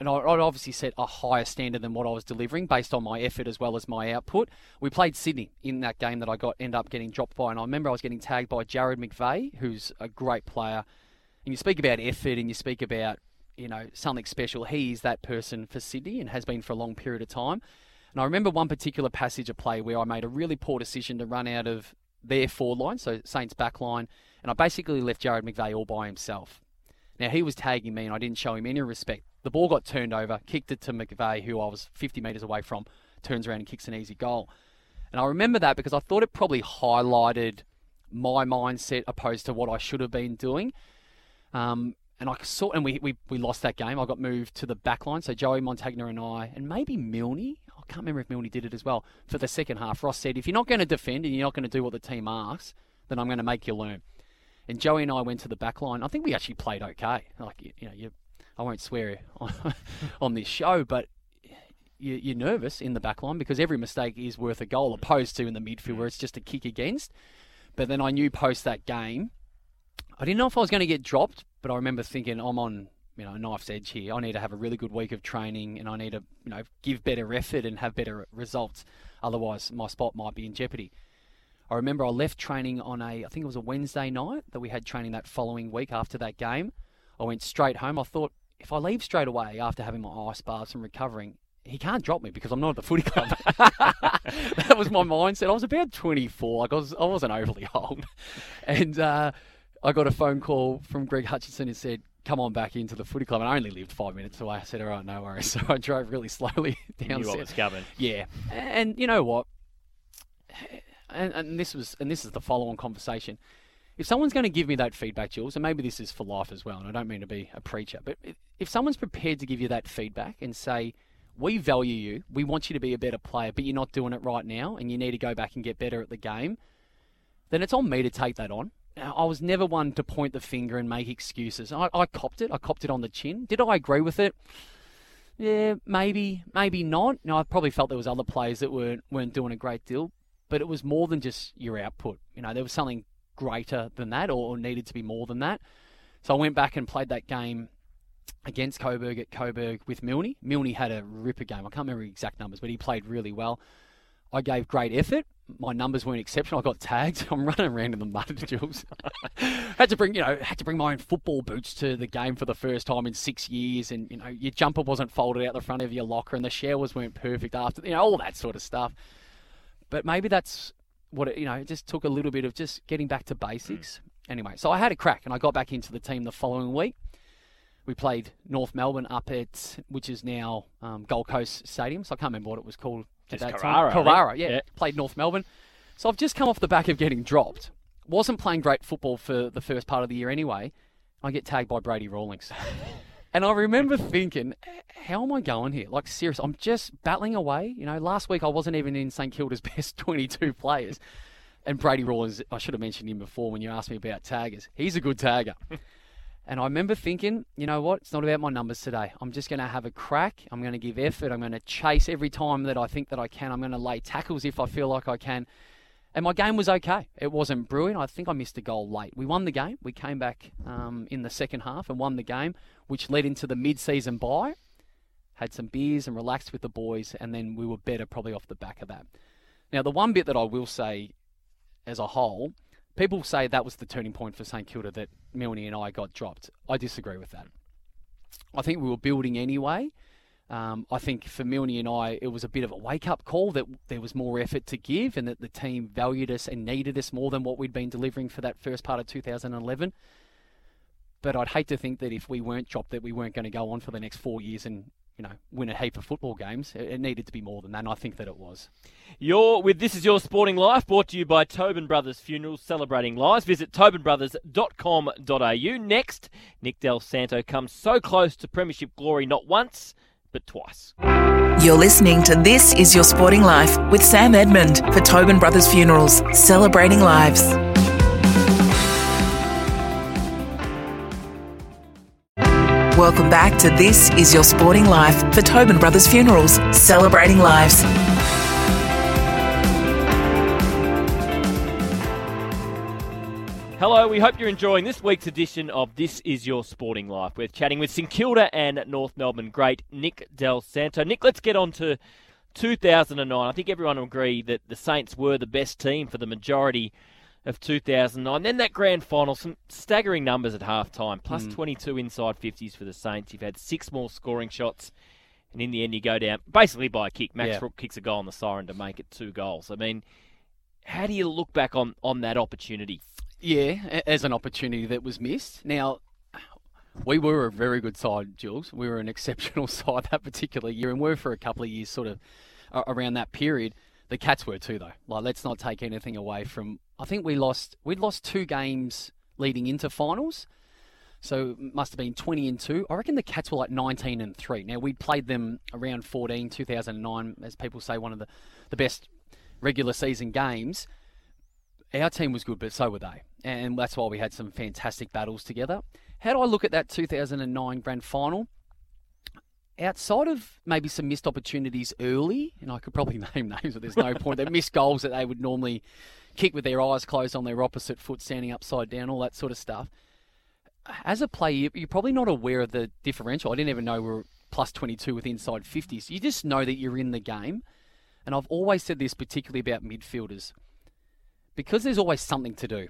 and I, would obviously set a higher standard than what I was delivering based on my effort as well as my output. We played Sydney in that game that I got end up getting dropped by, and I remember I was getting tagged by Jarrad McVeigh, who's a great player. And you speak about effort, and you speak about you know something special. He is that person for Sydney and has been for a long period of time. And I remember one particular passage of play where I made a really poor decision to run out of their forward line, so Saints back line, and I basically left Jarrad McVeigh all by himself. Now he was tagging me and I didn't show him any respect. The ball got turned over, kicked it to McVeigh, who I was 50 metres away from, turns around and kicks an easy goal. And I remember that because I thought it probably highlighted my mindset opposed to what I should have been doing. Um, and I saw, and we, we, we lost that game. I got moved to the back line. So Joey Montagna and I, and maybe Milne, can't remember if Milne did it as well for the second half. Ross said, if you're not going to defend and you're not going to do what the team asks, then I'm going to make you learn. And Joey and I went to the back line. I think we actually played okay. Like you, know, you, I won't swear on, <laughs> on this show, but you, are nervous in the back line because every mistake is worth a goal, opposed to in the midfield where it's just a kick against. But then I knew post that game, I didn't know if I was going to get dropped, but I remember thinking I'm on you know, knife's edge here. I need to have a really good week of training and I need to, you know, give better effort and have better results. Otherwise, my spot might be in jeopardy. I remember I left training on a, I think it was a Wednesday night that we had training that following week after that game. I went straight home. I thought, if I leave straight away after having my ice baths and recovering, he can't drop me because I'm not at the footy club. <laughs> that was my mindset. I was about 24. Like I was, I wasn't overly <laughs> old, and uh, I got a phone call from Greg Hutchinson and said, come on back into the footy club. And I only lived five minutes away. I said, all right, no worries. <laughs> So I drove really slowly <laughs> down. Knew what was coming. Yeah, and you know what? And, and this was, and this is the follow-on conversation. If someone's going to give me that feedback, Jules, and maybe this is for life as well, and I don't mean to be a preacher, but if- if someone's prepared to give you that feedback and say, "We value you, we want you to be a better player, but you're not doing it right now, and you need to go back and get better at the game," then it's on me to take that on. I was never one to point the finger and make excuses. I, I copped it. I copped it on the chin. Did I agree with it? Yeah, maybe, maybe not. No, I probably felt there was other players that weren't weren't doing a great deal, but it was more than just your output. You know, there was something greater than that, or, or needed to be more than that. So I went back and played that game against Coburg at Coburg with Milne. Milne had a ripper game. I can't remember exact numbers, but he played really well. I gave great effort. My numbers weren't exceptional. I got tagged. <laughs> I'm running around in the mud, Jules. <laughs> had to bring, you know, had to bring my own football boots to the game for the first time in six years, and you know, your jumper wasn't folded out the front of your locker, and the showers weren't perfect after, you know, all that sort of stuff. But maybe that's what it, you know. It just took a little bit of just getting back to basics. Anyway, so I had a crack, and I got back into the team the following week. We played North Melbourne up at which is now um, Gold Coast Stadium. So I can't remember what it was called at that Carrara, time. Carrara, yeah. Yeah. Played North Melbourne. So I've just come off the back of getting dropped. Wasn't playing great football for the first part of the year anyway. I get tagged by Brady Rawlings. <laughs> and I remember thinking, how am I going here? Like, serious, I'm just battling away. You know, last week I wasn't even in St Kilda's <laughs> best 22 players. And Brady Rawlings, I should have mentioned him before when you asked me about taggers. He's a good tagger. And I remember thinking, you know what? It's not about my numbers today. I'm just going to have a crack. I'm going to give effort. I'm going to chase every time that I think that I can. I'm going to lay tackles if I feel like I can. And my game was okay. It wasn't brilliant. I think I missed a goal late. We won the game. We came back um, in the second half and won the game, which led into the mid-season bye. Had some beers and relaxed with the boys, and then we were better probably off the back of that. Now, the one bit that I will say as a whole, people say that was the turning point for St Kilda that Milne and I got dropped. I disagree with that. I think we were building anyway. Um, I think for Milne and I, it was a bit of a wake up call that there was more effort to give and that the team valued us and needed us more than what we'd been delivering for that first part of 2011. But I'd hate to think that if we weren't dropped, that we weren't going to go on for the next four years and you know win a heap of football games. It, it needed to be more than that, and I think that it was. You're with This Is Your Sporting Life, brought to you by Tobin Brothers Funerals, celebrating lives. Visit tobinbrothers.com.au. Next, Nick Dal Santo comes so close to Premiership glory not once, but twice. You're listening to This Is Your Sporting Life with Sam Edmund for Tobin Brothers Funerals, celebrating lives. Welcome back to This Is Your Sporting Life for Tobin Brothers Funerals, celebrating lives. Hello, we hope you're enjoying this week's edition of This Is Your Sporting Life. We're chatting with St Kilda and North Melbourne great Nick Dal Santo. Nick, let's get on to 2009. I think everyone will agree that the Saints were the best team for the majority of 2009. Then that grand final, some staggering numbers at halftime, plus mm. 22 inside 50s for the Saints. You've had six more scoring shots, and in the end, you go down basically by a kick. Max Yeah. Rooke kicks a goal on the siren to make it two goals. I mean, how do you look back on, on that opportunity? Yeah, as an opportunity that was missed. Now, we were a very good side, Jules. We were an <laughs> exceptional side that particular year, and were for a couple of years, sort of around that period. The Cats were too, though. Like, let's not take anything away from. I think we lost. We'd lost two games leading into finals, so must have been twenty and two. I reckon the Cats were like nineteen and three. Now we played them around 14, 2009, as people say, one of the the best regular season games our team was good, but so were they. And that's why we had some fantastic battles together. How do I look at that 2009 grand final? Outside of maybe some missed opportunities early, and I could probably <laughs> name names, but there's no point. They missed goals that they would normally kick with their eyes closed on their opposite foot, standing upside down, all that sort of stuff. As a player, you- you're probably not aware of the differential. I didn't even know we were plus 22 with inside 50s. You just know that you're in the game. And I've always said this, particularly about midfielders because there's always something to do.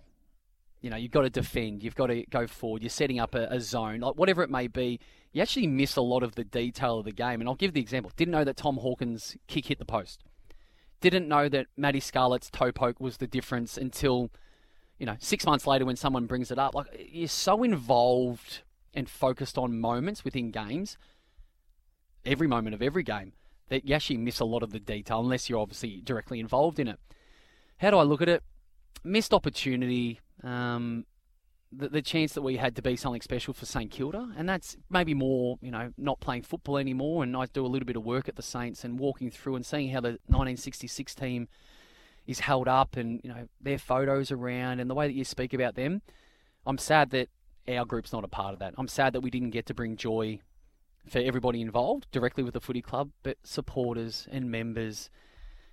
You know, you've got to defend, you've got to go forward, you're setting up a, a zone, like whatever it may be. You actually miss a lot of the detail of the game. And I'll give the example. Didn't know that Tom Hawkins' kick hit the post. Didn't know that Matty Scarlett's toe poke was the difference until, you know, six months later when someone brings it up. Like you're so involved and focused on moments within games, every moment of every game, that you actually miss a lot of the detail unless you're obviously directly involved in it. How do I look at it? Missed opportunity, um, the, the chance that we had to be something special for St Kilda, and that's maybe more, you know, not playing football anymore. And I do a little bit of work at the Saints and walking through and seeing how the 1966 team is held up, and you know their photos around, and the way that you speak about them. I'm sad that our group's not a part of that. I'm sad that we didn't get to bring joy for everybody involved directly with the footy club, but supporters and members.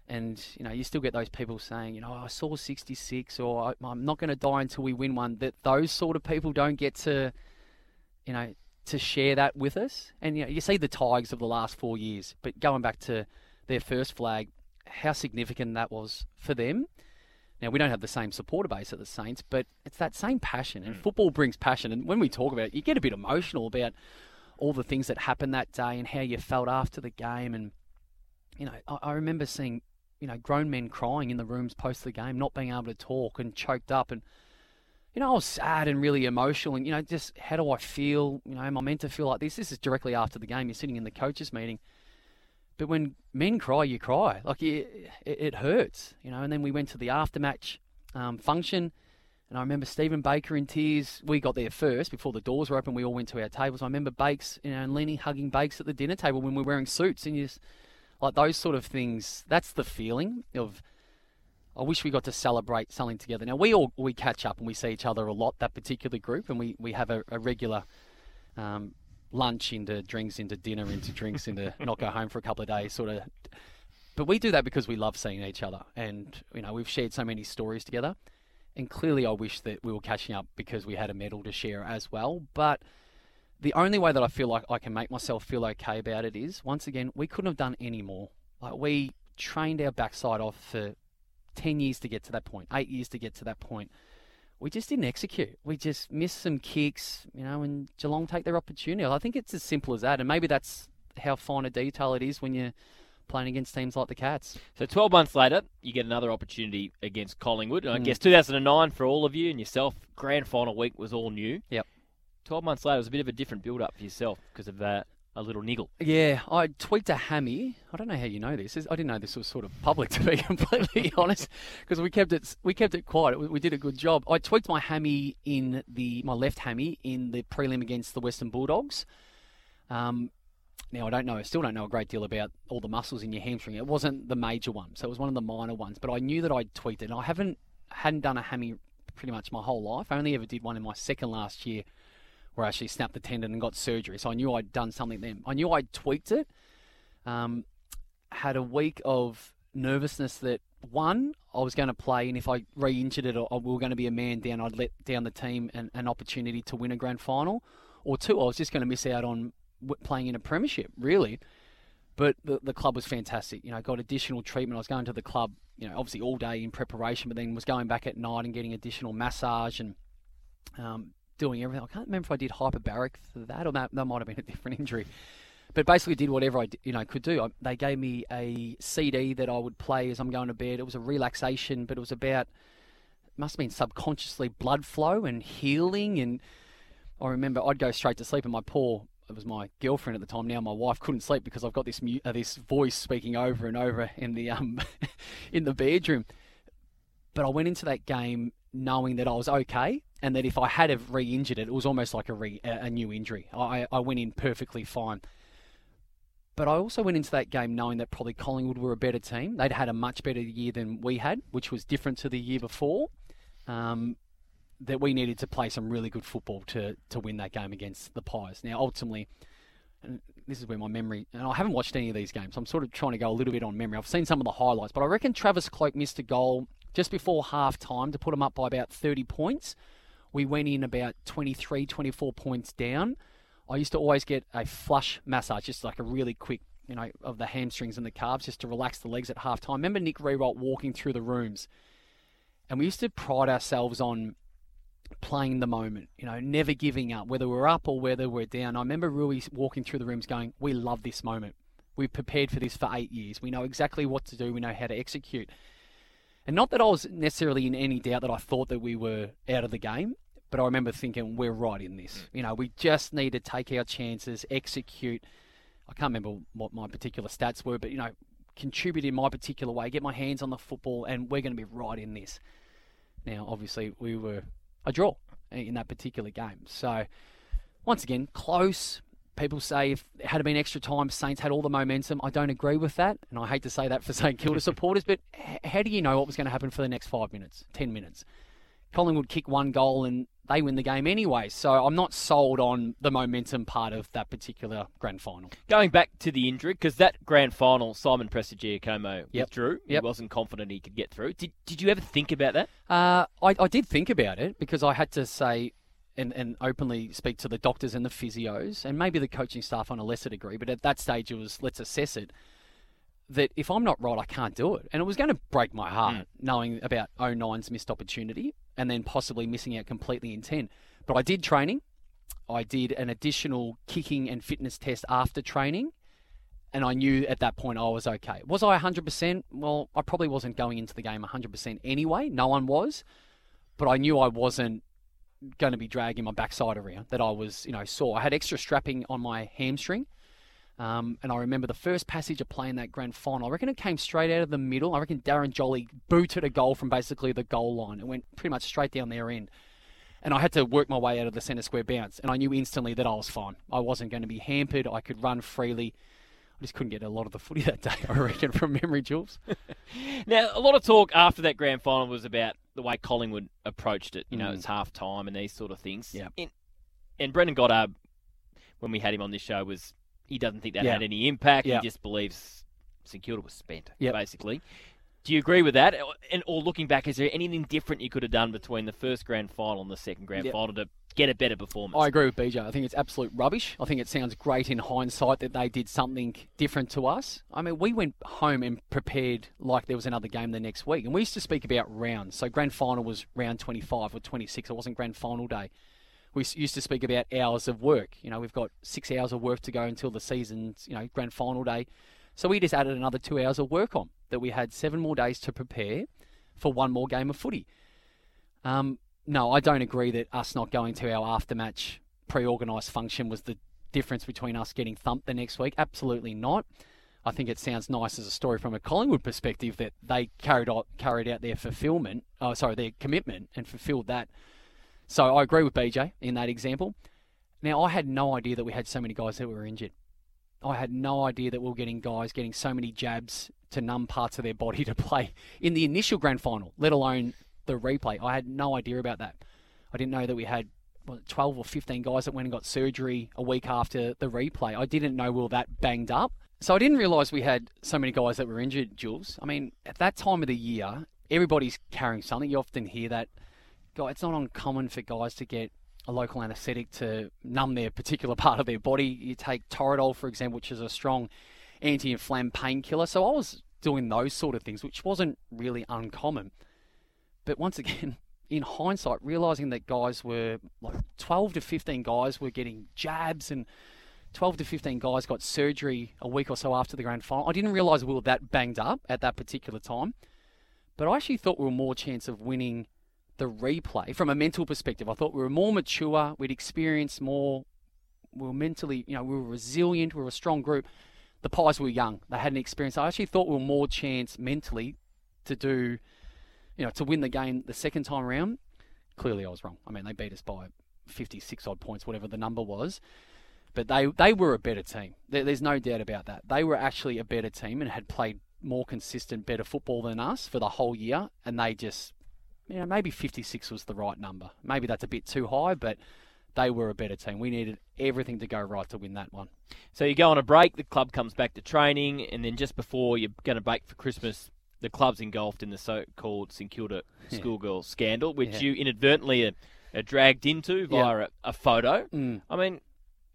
And you know, you still get those people saying, you know, I saw 66, or I'm not going to die until we win one. That those sort of people don't get to, you know, to share that with us. And you know, you see the Tigers of the last four years, but going back to their first flag, how significant that was for them. Now we don't have the same supporter base at the Saints, but it's that same passion, and mm. football brings passion. And when we talk about it, you get a bit emotional about all the things that happened that day and how you felt after the game. And you know, I remember seeing you know, grown men crying in the rooms post the game, not being able to talk and choked up. And, you know, I was sad and really emotional. And, you know, just how do I feel? You know, am I meant to feel like this? This is directly after the game. You're sitting in the coaches' meeting. But when men cry, you cry. Like, it, it, it hurts, you know. And then we went to the aftermatch um, function. And I remember Steven Baker in tears. We got there first before the doors were open. We all went to our tables. I remember Bakes, you know, and Lenny hugging Bakes at the dinner table when we were wearing suits. And you just, like those sort of things. That's the feeling of. I wish we got to celebrate something together. Now we all we catch up and we see each other a lot. That particular group, and we we have a, a regular um, lunch into drinks into dinner into drinks into <laughs> not go home for a couple of days, sort of. But we do that because we love seeing each other, and you know we've shared so many stories together. And clearly, I wish that we were catching up because we had a medal to share as well. But the only way that I feel like I can make myself feel okay about it is once again we couldn't have done any more. Like we trained our backside off for ten years to get to that point, eight years to get to that point. We just didn't execute. We just missed some kicks, you know, and Geelong take their opportunity. I think it's as simple as that, and maybe that's how fine a detail it is when you're playing against teams like the Cats. So 12 months later, you get another opportunity against Collingwood. And I mm. guess 2009 for all of you and yourself, grand final week was all new. Yep. 12 months later, it was a bit of a different build up for yourself because of that. A little niggle. Yeah, I tweaked a hammy. I don't know how you know this. I didn't know this was sort of public, <laughs> to be completely <laughs> honest, because we kept it we kept it quiet. We did a good job. I tweaked my hammy in the my left hammy in the prelim against the Western Bulldogs. Um, now I don't know. I still don't know a great deal about all the muscles in your hamstring. It wasn't the major one, so it was one of the minor ones. But I knew that I'd tweaked it. And I haven't hadn't done a hammy pretty much my whole life. I only ever did one in my second last year where I actually snapped the tendon and got surgery. So I knew I'd done something then. I knew I'd tweaked it. Um, had a week of nervousness that one, I was going to play, and if I re-injured it, or we were going to be a man down, I'd let down the team and an opportunity to win a grand final. Or two, I was just going to miss out on playing in a premiership, really. But the, the club was fantastic. You know, I got additional treatment. I was going to the club, you know, obviously all day in preparation, but then was going back at night and getting additional massage and um, doing everything. I can't remember if I did hyperbaric for that, or that, that might have been a different injury. But basically, did whatever I you know could do. I, they gave me a CD that I would play as I'm going to bed. It was a relaxation, but it was about must have been subconsciously blood flow and healing. And I remember I'd go straight to sleep, and my poor it was my girlfriend at the time. Now my wife couldn't sleep because I've got this mu- uh, this voice speaking over and over in the um <laughs> in the bedroom. But I went into that game knowing that I was okay and that if I had have re-injured it, it was almost like a, re, a new injury. I, I went in perfectly fine. But I also went into that game knowing that probably Collingwood were a better team. They'd had a much better year than we had, which was different to the year before. Um, that we needed to play some really good football to, to win that game against the Pies. Now, ultimately, and this is where my memory, and I haven't watched any of these games, I'm sort of trying to go a little bit on memory. I've seen some of the highlights, but I reckon Travis Cloke missed a goal just before half time to put them up by about 30 points. We went in about 23, 24 points down. I used to always get a flush massage, just like a really quick, you know, of the hamstrings and the calves, just to relax the legs at half time. Remember Nick Riewoldt walking through the rooms, and we used to pride ourselves on playing the moment, you know, never giving up, whether we're up or whether we're down. I remember Roo walking through the rooms going, We love this moment. We've prepared for this for eight years. We know exactly what to do. We know how to execute. And not that I was necessarily in any doubt that I thought that we were out of the game, But I remember thinking, we're right in this. Mm. You know, we just need to take our chances, execute. I can't remember what my particular stats were, but, you know, contribute in my particular way, get my hands on the football, and we're going to be right in this. Now, obviously, we were a draw in that particular game. So, once again, close. People say if it had been extra time, Saints had all the momentum. I don't agree with that, and I hate to say that for St Kilda <laughs> supporters, but how do you know what was going to happen for the next five minutes, ten minutes? Collingwood kick one goal and they win the game anyway. So I'm not sold on the momentum part of that particular grand final. Going back to the injury, because that grand final, Simon Prestigiacomo Yep. withdrew. Yep. He wasn't confident he could get through. Did, did you ever think about that? Uh, I, I did think about it because I had to say and, and openly speak to the doctors and the physios and maybe the coaching staff on a lesser degree, but at that stage it was let's assess it. That if I'm not right, I can't do it. And it was going to break my heart mm. knowing about 09's missed opportunity and then possibly missing out completely in 10. But I did training. I did an additional kicking and fitness test after training. And I knew at that point I was okay. Was I 100%? Well, I probably wasn't going into the game 100% anyway. No one was. But I knew I wasn't going to be dragging my backside around, that I was, you know, sore. I had extra strapping on my hamstring. Um, and I remember the first passage of playing that grand final. I reckon it came straight out of the middle. I reckon Darren Jolly booted a goal from basically the goal line. It went pretty much straight down their end. And I had to work my way out of the centre square bounce. And I knew instantly that I was fine. I wasn't going to be hampered. I could run freely. I just couldn't get a lot of the footy <laughs> that day, I reckon, from memory, Jules. <laughs> Now, a lot of talk after that grand final was about the way Collingwood approached it. You know, Mm. it's half time and these sort of things. Yeah. And, and Brendan Goddard, when we had him on this show, was he doesn't think that Yeah. had any impact. Yeah. He just believes St Kilda was spent, Yep. basically. Do you agree with that? And or looking back, is there anything different you could have done between the first grand final and the second grand Yep. final to get a better performance? I agree with BJ. I think it's absolute rubbish. I think it sounds great in hindsight that they did something different to us. I mean, we went home and prepared like there was another game the next week. And we used to speak about rounds. So grand final was round 25 or 26. It wasn't grand final day. We used to speak about hours of work. You know, we've got six hours of work to go until the season's, you know, grand final day. So we just added another two hours of work on. That we had seven more days to prepare for one more game of footy. Um, no, I don't agree that us not going to our aftermatch pre-organised function was the difference between us getting thumped the next week. Absolutely not. I think it sounds nice as a story from a Collingwood perspective that they carried out carried out their fulfilment, oh, sorry, their commitment and fulfilled that. So I agree with BJ in that example. Now I had no idea that we had so many guys that were injured. I had no idea that we were getting guys getting so many jabs to numb parts of their body <laughs> to play in the initial grand final, let alone the replay. I had no idea about that. I didn't know that we had what, 12 or 15 guys that went and got surgery a week after the replay. I didn't know we were that banged up. So I didn't realise we had so many guys that were injured, Jules. I mean, at that time of the year, everybody's carrying something. You often hear that. It's not uncommon for guys to get a local anaesthetic to numb their particular <laughs> part of their body. You take Toradol, for example, which is a strong anti-inflammatory painkiller. So I was doing those sort of things, which wasn't really uncommon. But once again, <laughs> in hindsight, realizing that guys were like 12 to 15 guys were getting jabs and 12 to 15 guys got surgery a week or so after the grand final. I didn't realize we were that banged up at that particular time. But I actually thought we were more chance of winning the replay from a mental perspective. I thought we were more mature, we'd experienced more, we were mentally, you know, we were resilient, we were a strong group. The Pies were young, they hadn't experienced. I actually thought we were more chance mentally to do, you know, to win the game the second time around. Clearly, I was wrong. I mean, they beat us by 56 odd points, whatever the number was. But they, they were a better team. There, there's no doubt about that. They were actually a better team and had played more consistent, better football than us for the whole year. And they just, you know, maybe 56 was the right number. Maybe that's a bit too high, but they were a better team. We needed everything to go right to win that one. So you go on a break, the club comes back to training, and then just before you're going to break for Christmas, the club's engulfed in the so-called St Kilda Yeah. <laughs> schoolgirl scandal, which Yeah. you inadvertently are, are dragged into Yeah. via a, a photo. Mm. I mean,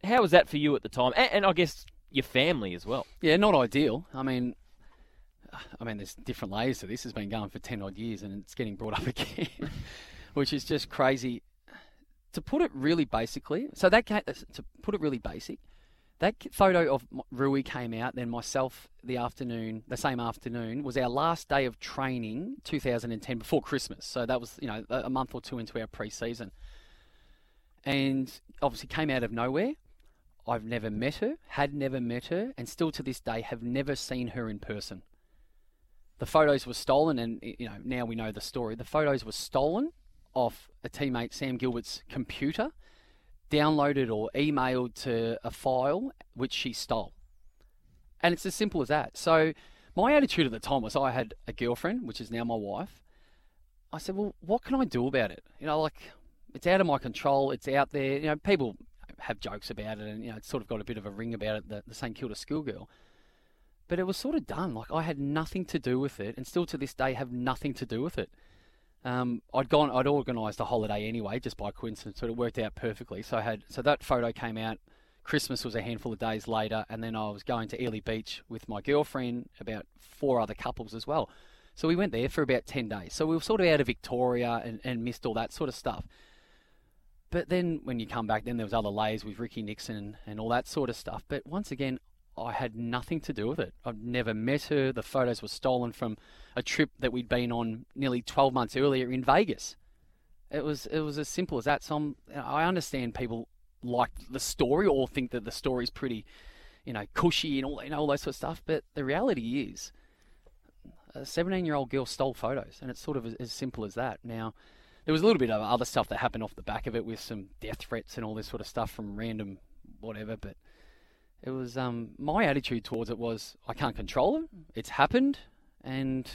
how was that for you at the time, and, and I guess your family as well? Yeah, not ideal. I mean, I mean, there's different layers to this. It's been going for ten odd years, and it's getting brought up <laughs> again, which is just crazy. To put it really basically, so that to put it really basic, that photo of Roo came out. Then myself, the afternoon, the same afternoon, was our last day of training, 2010, before Christmas. So that was you know a month or two into our pre-season. and obviously came out of nowhere. I've never met her, had never met her, and still to this day have never seen her in person. The photos were stolen, and you know now we know the story. The photos were stolen off a teammate Sam Gilbert's computer, downloaded or emailed to a file which she stole, and it's as simple as that. So my attitude at the time was I had a girlfriend, which is now my wife. I said, well, what can I do about it? You know, like it's out of my control. It's out there. You know, people have jokes about it, and you know, it's sort of got a bit of a ring about it. The, the St Kilda schoolgirl, but it was sort of done. Like I had nothing to do with it, and still to this day have nothing to do with it. Um, I'd gone, I'd organised a holiday anyway, just by coincidence, so it worked out perfectly. So I had, so that photo came out. Christmas was a handful of days later, and then I was going to Ely Beach with my girlfriend, about four other couples as well. So we went there for about 10 days. So we were sort of out of Victoria and, and missed all that sort of stuff. But then when you come back, then there was other layers with Ricky Nixon and all that sort of stuff. But once again, I had nothing to do with it. I've never met her. The photos were stolen from a trip that we'd been on nearly 12 months earlier in Vegas. It was it was as simple as that. So I'm, I understand people like the story or think that the story's pretty, you know, cushy and all you all that sort of stuff. But the reality is, a 17 year old girl stole photos, and it's sort of as, as simple as that. Now, there was a little bit of other stuff that happened off the back of it with some death threats and all this sort of stuff from random whatever, but it was um, my attitude towards it was I can't control it. It's happened, and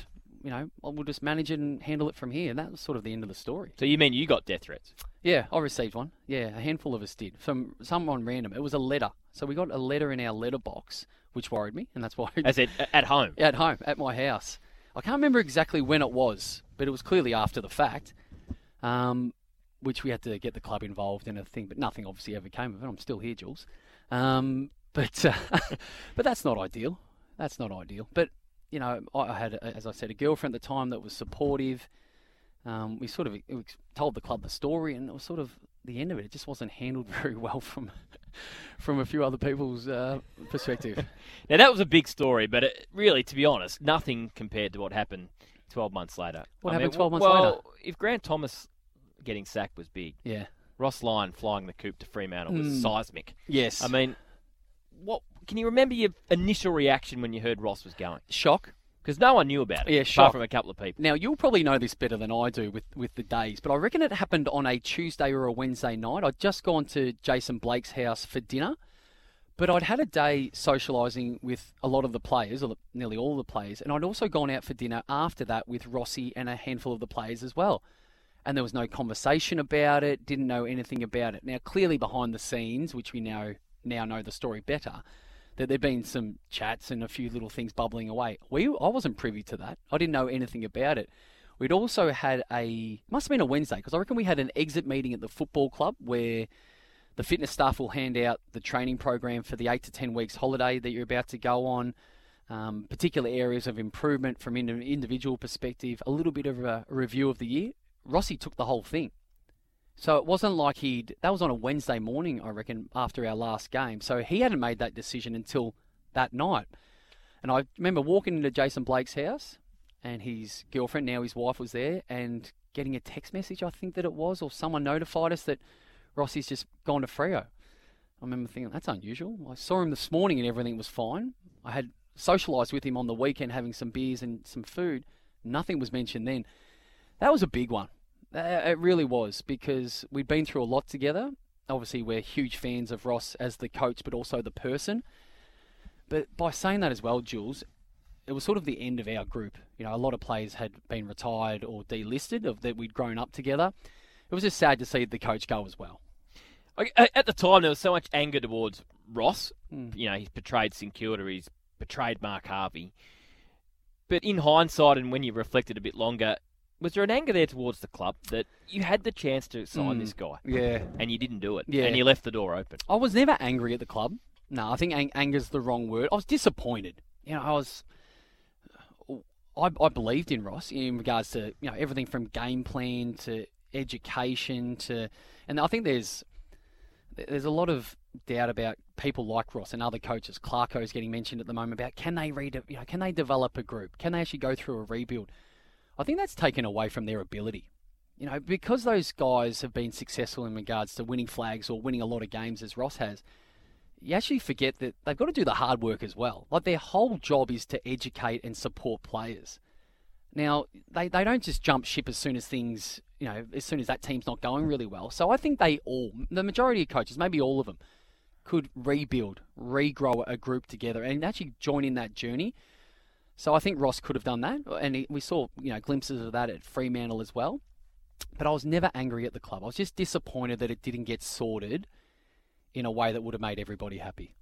you know we'll just manage it and handle it from here. And that was sort of the end of the story. So you mean you got death threats? Yeah, I received one. Yeah, a handful of us did from someone random. It was a letter. So we got a letter in our letterbox, which worried me, and that's why. As it at home. at home at my house. I can't remember exactly when it was, but it was clearly after the fact. Um, which we had to get the club involved in a thing, but nothing obviously ever came of it. I'm still here, Jules. Um, but uh, <laughs> but that's not ideal. That's not ideal. But you know, I had, as I said, a girlfriend at the time that was supportive. Um, we sort of we told the club the story, and it was sort of the end of it. It just wasn't handled <laughs> very well from <laughs> from a few other people's uh, perspective. now that was a big story, but it, really, to be honest, nothing compared to what happened 12 months later. What I happened mean, 12 months well, later? if Grant Thomas getting sacked was big, Yeah. Ross Lyon flying the coop to Fremantle was Mm. seismic. Yes. I mean, what can you remember your initial reaction when you heard Ross was going? Shock. Because no one knew about it. Yeah, apart shock. from a couple of people. Now you'll probably know this better than I do with, with the days, but I reckon it happened on a Tuesday or a Wednesday night. I'd just gone to Jason Blake's house for dinner, but I'd had a day socialising with a lot of the players, or nearly all the players, and I'd also gone out for dinner after that with Rossi and a handful of the players as well. And there was no conversation about it, didn't know anything about it. Now, clearly behind the scenes, which we now now know the story better, that there'd been some chats and a few little things bubbling away. We I wasn't privy to that. I didn't know anything about it. We'd also had a must have been a Wednesday because I reckon we had an exit meeting at the football club where the fitness staff will hand out the training program for the eight to ten weeks holiday that you're about to go on. Um, particular areas of improvement from an individual perspective, a little bit of a review of the year. Rossi took the whole thing. So it wasn't like he'd. That was on a Wednesday morning, I reckon, after our last game. So he hadn't made that decision until that night. And I remember walking into Jason Blake's house, and his girlfriend, now his wife, was there, and getting a text message, I think that it was, or someone notified us that Rossi's just gone to Freo. I remember thinking, that's unusual. I saw him this morning and everything was fine. I had socialised with him on the weekend having some beers and some food. Nothing was mentioned then. That was a big one. Uh, It really was because we'd been through a lot together. Obviously, we're huge fans of Ross as the coach, but also the person. But by saying that as well, Jules, it was sort of the end of our group. You know, a lot of players had been retired or delisted of that we'd grown up together. It was just sad to see the coach go as well. At at the time, there was so much anger towards Ross. Mm. You know, he's betrayed St Kilda, he's betrayed Mark Harvey. But in hindsight, and when you reflected a bit longer, was there an anger there towards the club that you had the chance to sign Mm. this guy? Yeah. And you didn't do it. Yeah. And you left the door open. I was never angry at the club. No, I think ang- anger's the wrong word. I was disappointed. You know, I was. I, I believed in Ross in regards to you know everything from game plan to education to, and I think there's there's a lot of doubt about people like Ross and other coaches. Clarko's getting mentioned at the moment about can they read you know can they develop a group? Can they actually go through a rebuild? I think that's taken away from their ability. You know, because those guys have been successful in regards to winning flags or winning a lot of games as Ross has, you actually forget that they've got to do the hard work as well. Like their whole job is to educate and support players. Now, they, they don't just jump ship as soon as things, you know, as soon as that team's not going really well. So I think they all, the majority of coaches, maybe all of them, could rebuild, regrow a group together and actually join in that journey. So I think Ross could have done that, and he, we saw you know glimpses of that at Fremantle as well. But I was never angry at the club. I was just disappointed that it didn't get sorted in a way that would have made everybody happy.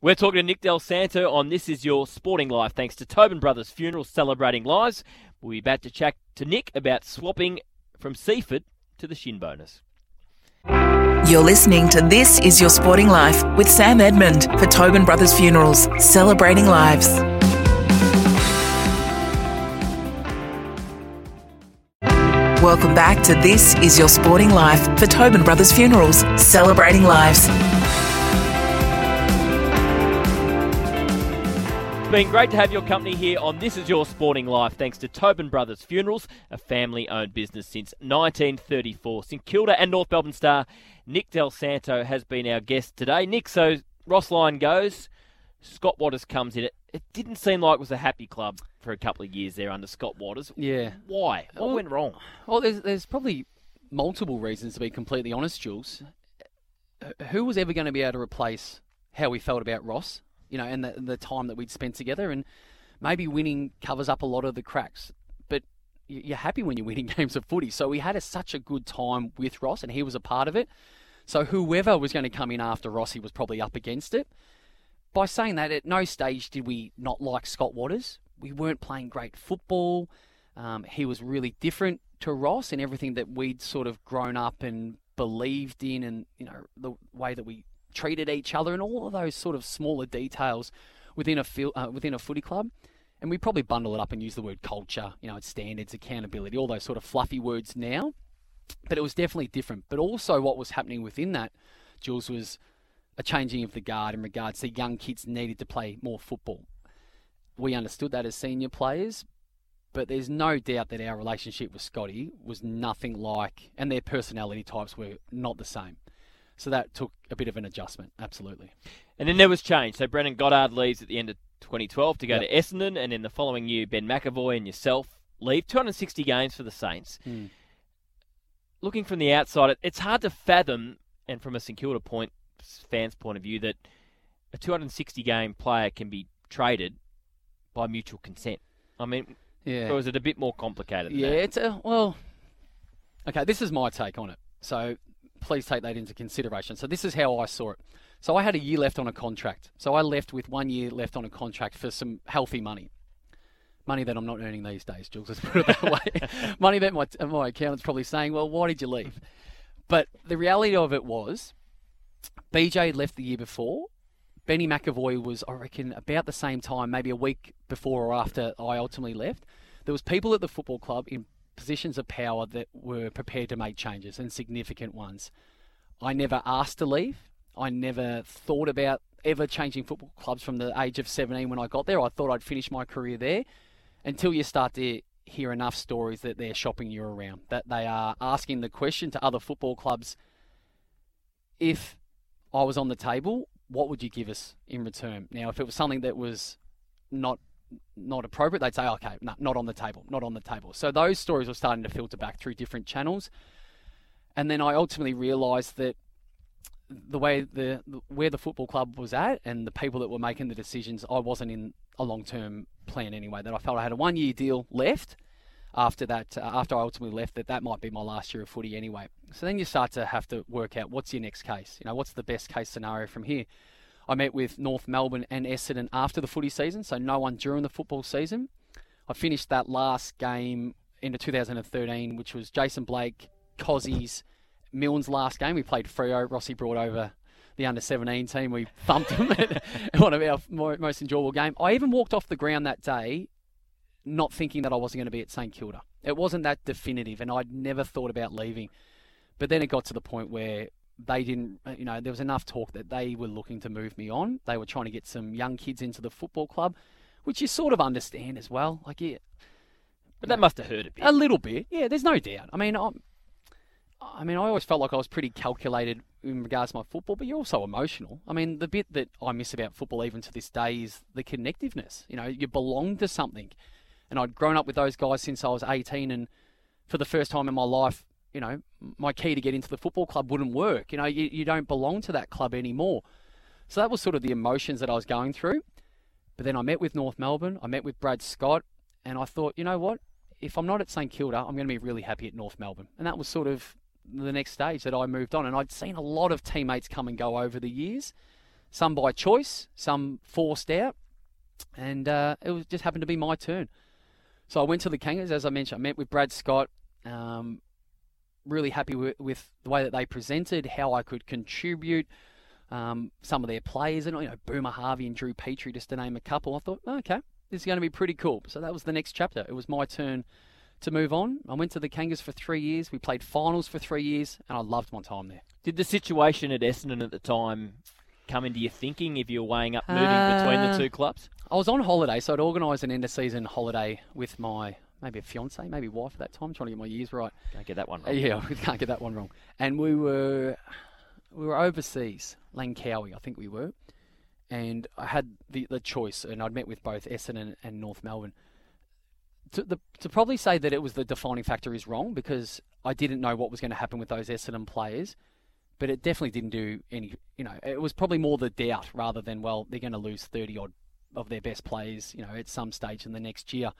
We're talking to Nick Dal Santo on This Is Your Sporting Life, thanks to Tobin Brothers Funeral celebrating lives. We'll be back to chat to Nick about swapping from Seaford to the Shinboners. You're listening to This Is Your Sporting Life with Sam Edmund for Tobin Brothers Funerals, celebrating lives. Welcome back to This Is Your Sporting Life for Tobin Brothers Funerals, celebrating lives. It's been great to have your company here on This Is Your Sporting Life, thanks to Tobin Brothers Funerals, a family owned business since 1934. St Kilda and North Melbourne star Nick Dal Santo has been our guest today. Nick, so Ross Lyon goes, Scott Watters comes in. It, it didn't seem like it was a happy club for a couple of years there under Scott Watters. Yeah. Why? What Well- went wrong? Well, there's there's probably multiple reasons to be completely honest, Jules. Who was ever going to be able to replace how we felt about Ross? You know, and the the time that we'd spent together, and maybe winning covers up a lot of the cracks. But you're happy when you're winning <laughs> games of footy. So we had a, such a good time with Ross, and he was a part of it. So whoever was going to come in after Rossi was probably up against it. By saying that, at no stage did we not like Scott Watters. We weren't playing great football. Um, he was really different to Ross in everything that we'd sort of grown up and believed in, and you know the way that we treated each other, and all of those sort of smaller details within a fil- uh, within a footy club. And we probably bundle it up and use the word culture, you know, it's standards, accountability, all those sort of fluffy words now. But it was definitely different. But also, what was happening within that, Jules, was a changing of the guard in regards to young kids needed to play more football. We understood that as senior players, but there's no doubt that our relationship with Scotty was nothing like, and their personality types were not the same. So that took a bit of an adjustment, absolutely. And then there was change. So Brendan Goddard leaves at the end of 2012 to go Yep. to Essendon, and in the following year, Ben McEvoy and yourself leave. 260 games for the Saints. Hmm. Looking from the outside, it's hard to fathom, and from a St Kilda point fans' point of view, that a 260 game player can be traded by mutual consent. I mean, Yeah. or is it a bit more complicated? Than Yeah, that? it's a well. Okay, this is my take on it. So please take that into consideration. So this is how I saw it. So I had a year left on a contract. So I left with one year left on a contract for some healthy money. Money that I'm not earning these days, Jules. Let's put it that way. <laughs> <laughs> money that my uh, my accountant's probably saying, "Well, why did you leave?" But the reality of it was, BJ left the year before. Benny McEvoy was, I reckon, about the same time, maybe a week before or after I ultimately left. There was people at the football club in positions of power that were prepared to make changes and significant ones. I never asked to leave. I never thought about ever changing football clubs from the age of 17 when I got there. I thought I'd finish my career there until you start to hear enough stories that they're shopping you around, that they are asking the question to other football clubs if I was on the table, what would you give us in return? Now, if it was something that was not not appropriate, they'd say, okay, no, not on the table, not on the table. So those stories were starting to filter back through different channels, and then I ultimately realised that the way the where the football club was at and the people that were making the decisions, I wasn't in a long term plan anyway. That I felt I had a one year deal left after that. Uh, after I ultimately left, that that might be my last year of footy anyway. So then you start to have to work out what's your next case. You know, what's the best case scenario from here. I met with North Melbourne and Essendon after the footy season, so no one during the football season. I finished that last game into 2013, which was Jason Blake, Cozzy's, Milne's last game. We played Freo. Rossi brought over the under 17 team. We thumped them <laughs> in one of our mo- most enjoyable game. I even walked off the ground that day not thinking that I wasn't going to be at St Kilda. It wasn't that definitive, and I'd never thought about leaving. But then it got to the point where they didn't, uh, you know, there was enough talk that they were looking to move me on. They were trying to get some young kids into the football club, which you sort of understand as well. Like, yeah, But that must have hurt a bit. A little bit, yeah. There's no doubt. I mean, I'm, I mean, I always felt like I was pretty calculated in regards to my football, but you're also emotional. I mean, the bit that I miss about football even to this day is the connectiveness. You know, you belong to something, and I'd grown up with those guys since I was 18, and for the first time in my life, you know, my key to get into the football club wouldn't work. You know, you, you don't belong to that club anymore. So that was sort of the emotions that I was going through. But then I met with North Melbourne, I met with Brad Scott, and I thought, you know what? If I'm not at St Kilda, I'm going to be really happy at North Melbourne. And that was sort of the next stage that I moved on. And I'd seen a lot of teammates come and go over the years, some by choice, some forced out, and uh, it was just happened to be my turn. So I went to the Kangas, as I mentioned. I met with Brad Scott. Um, really happy with, with, the way that they presented, how I could contribute. Um, some of their players, and you know, Boomer Harvey and Drew Petrie, just to name a couple. I thought, okay, this is going to be pretty cool. So that was the next chapter. It was my turn to move on. I went to the Kangas for three years. We played finals for three years, and I loved my time there. Did the situation at Essendon at the time come into your thinking if you were weighing up moving uh, between the two clubs? I was on holiday, so I'd organised an end of season holiday with my maybe a fiance, maybe wife at that time. I'm trying to get my years right. Can't get that one wrong. Yeah, <laughs> we can't get that one wrong. And we were we were overseas, Langkawi, I think we were, and I had the the choice, and I'd met with both Essendon and, and North Melbourne. To, the, to probably say that it was the defining factor is wrong because I didn't know what was going to happen with those Essendon players, but it definitely didn't do any. You know, it was probably more the doubt rather than well they're going to lose thirty odd of their best players, you know, at some stage in the next year.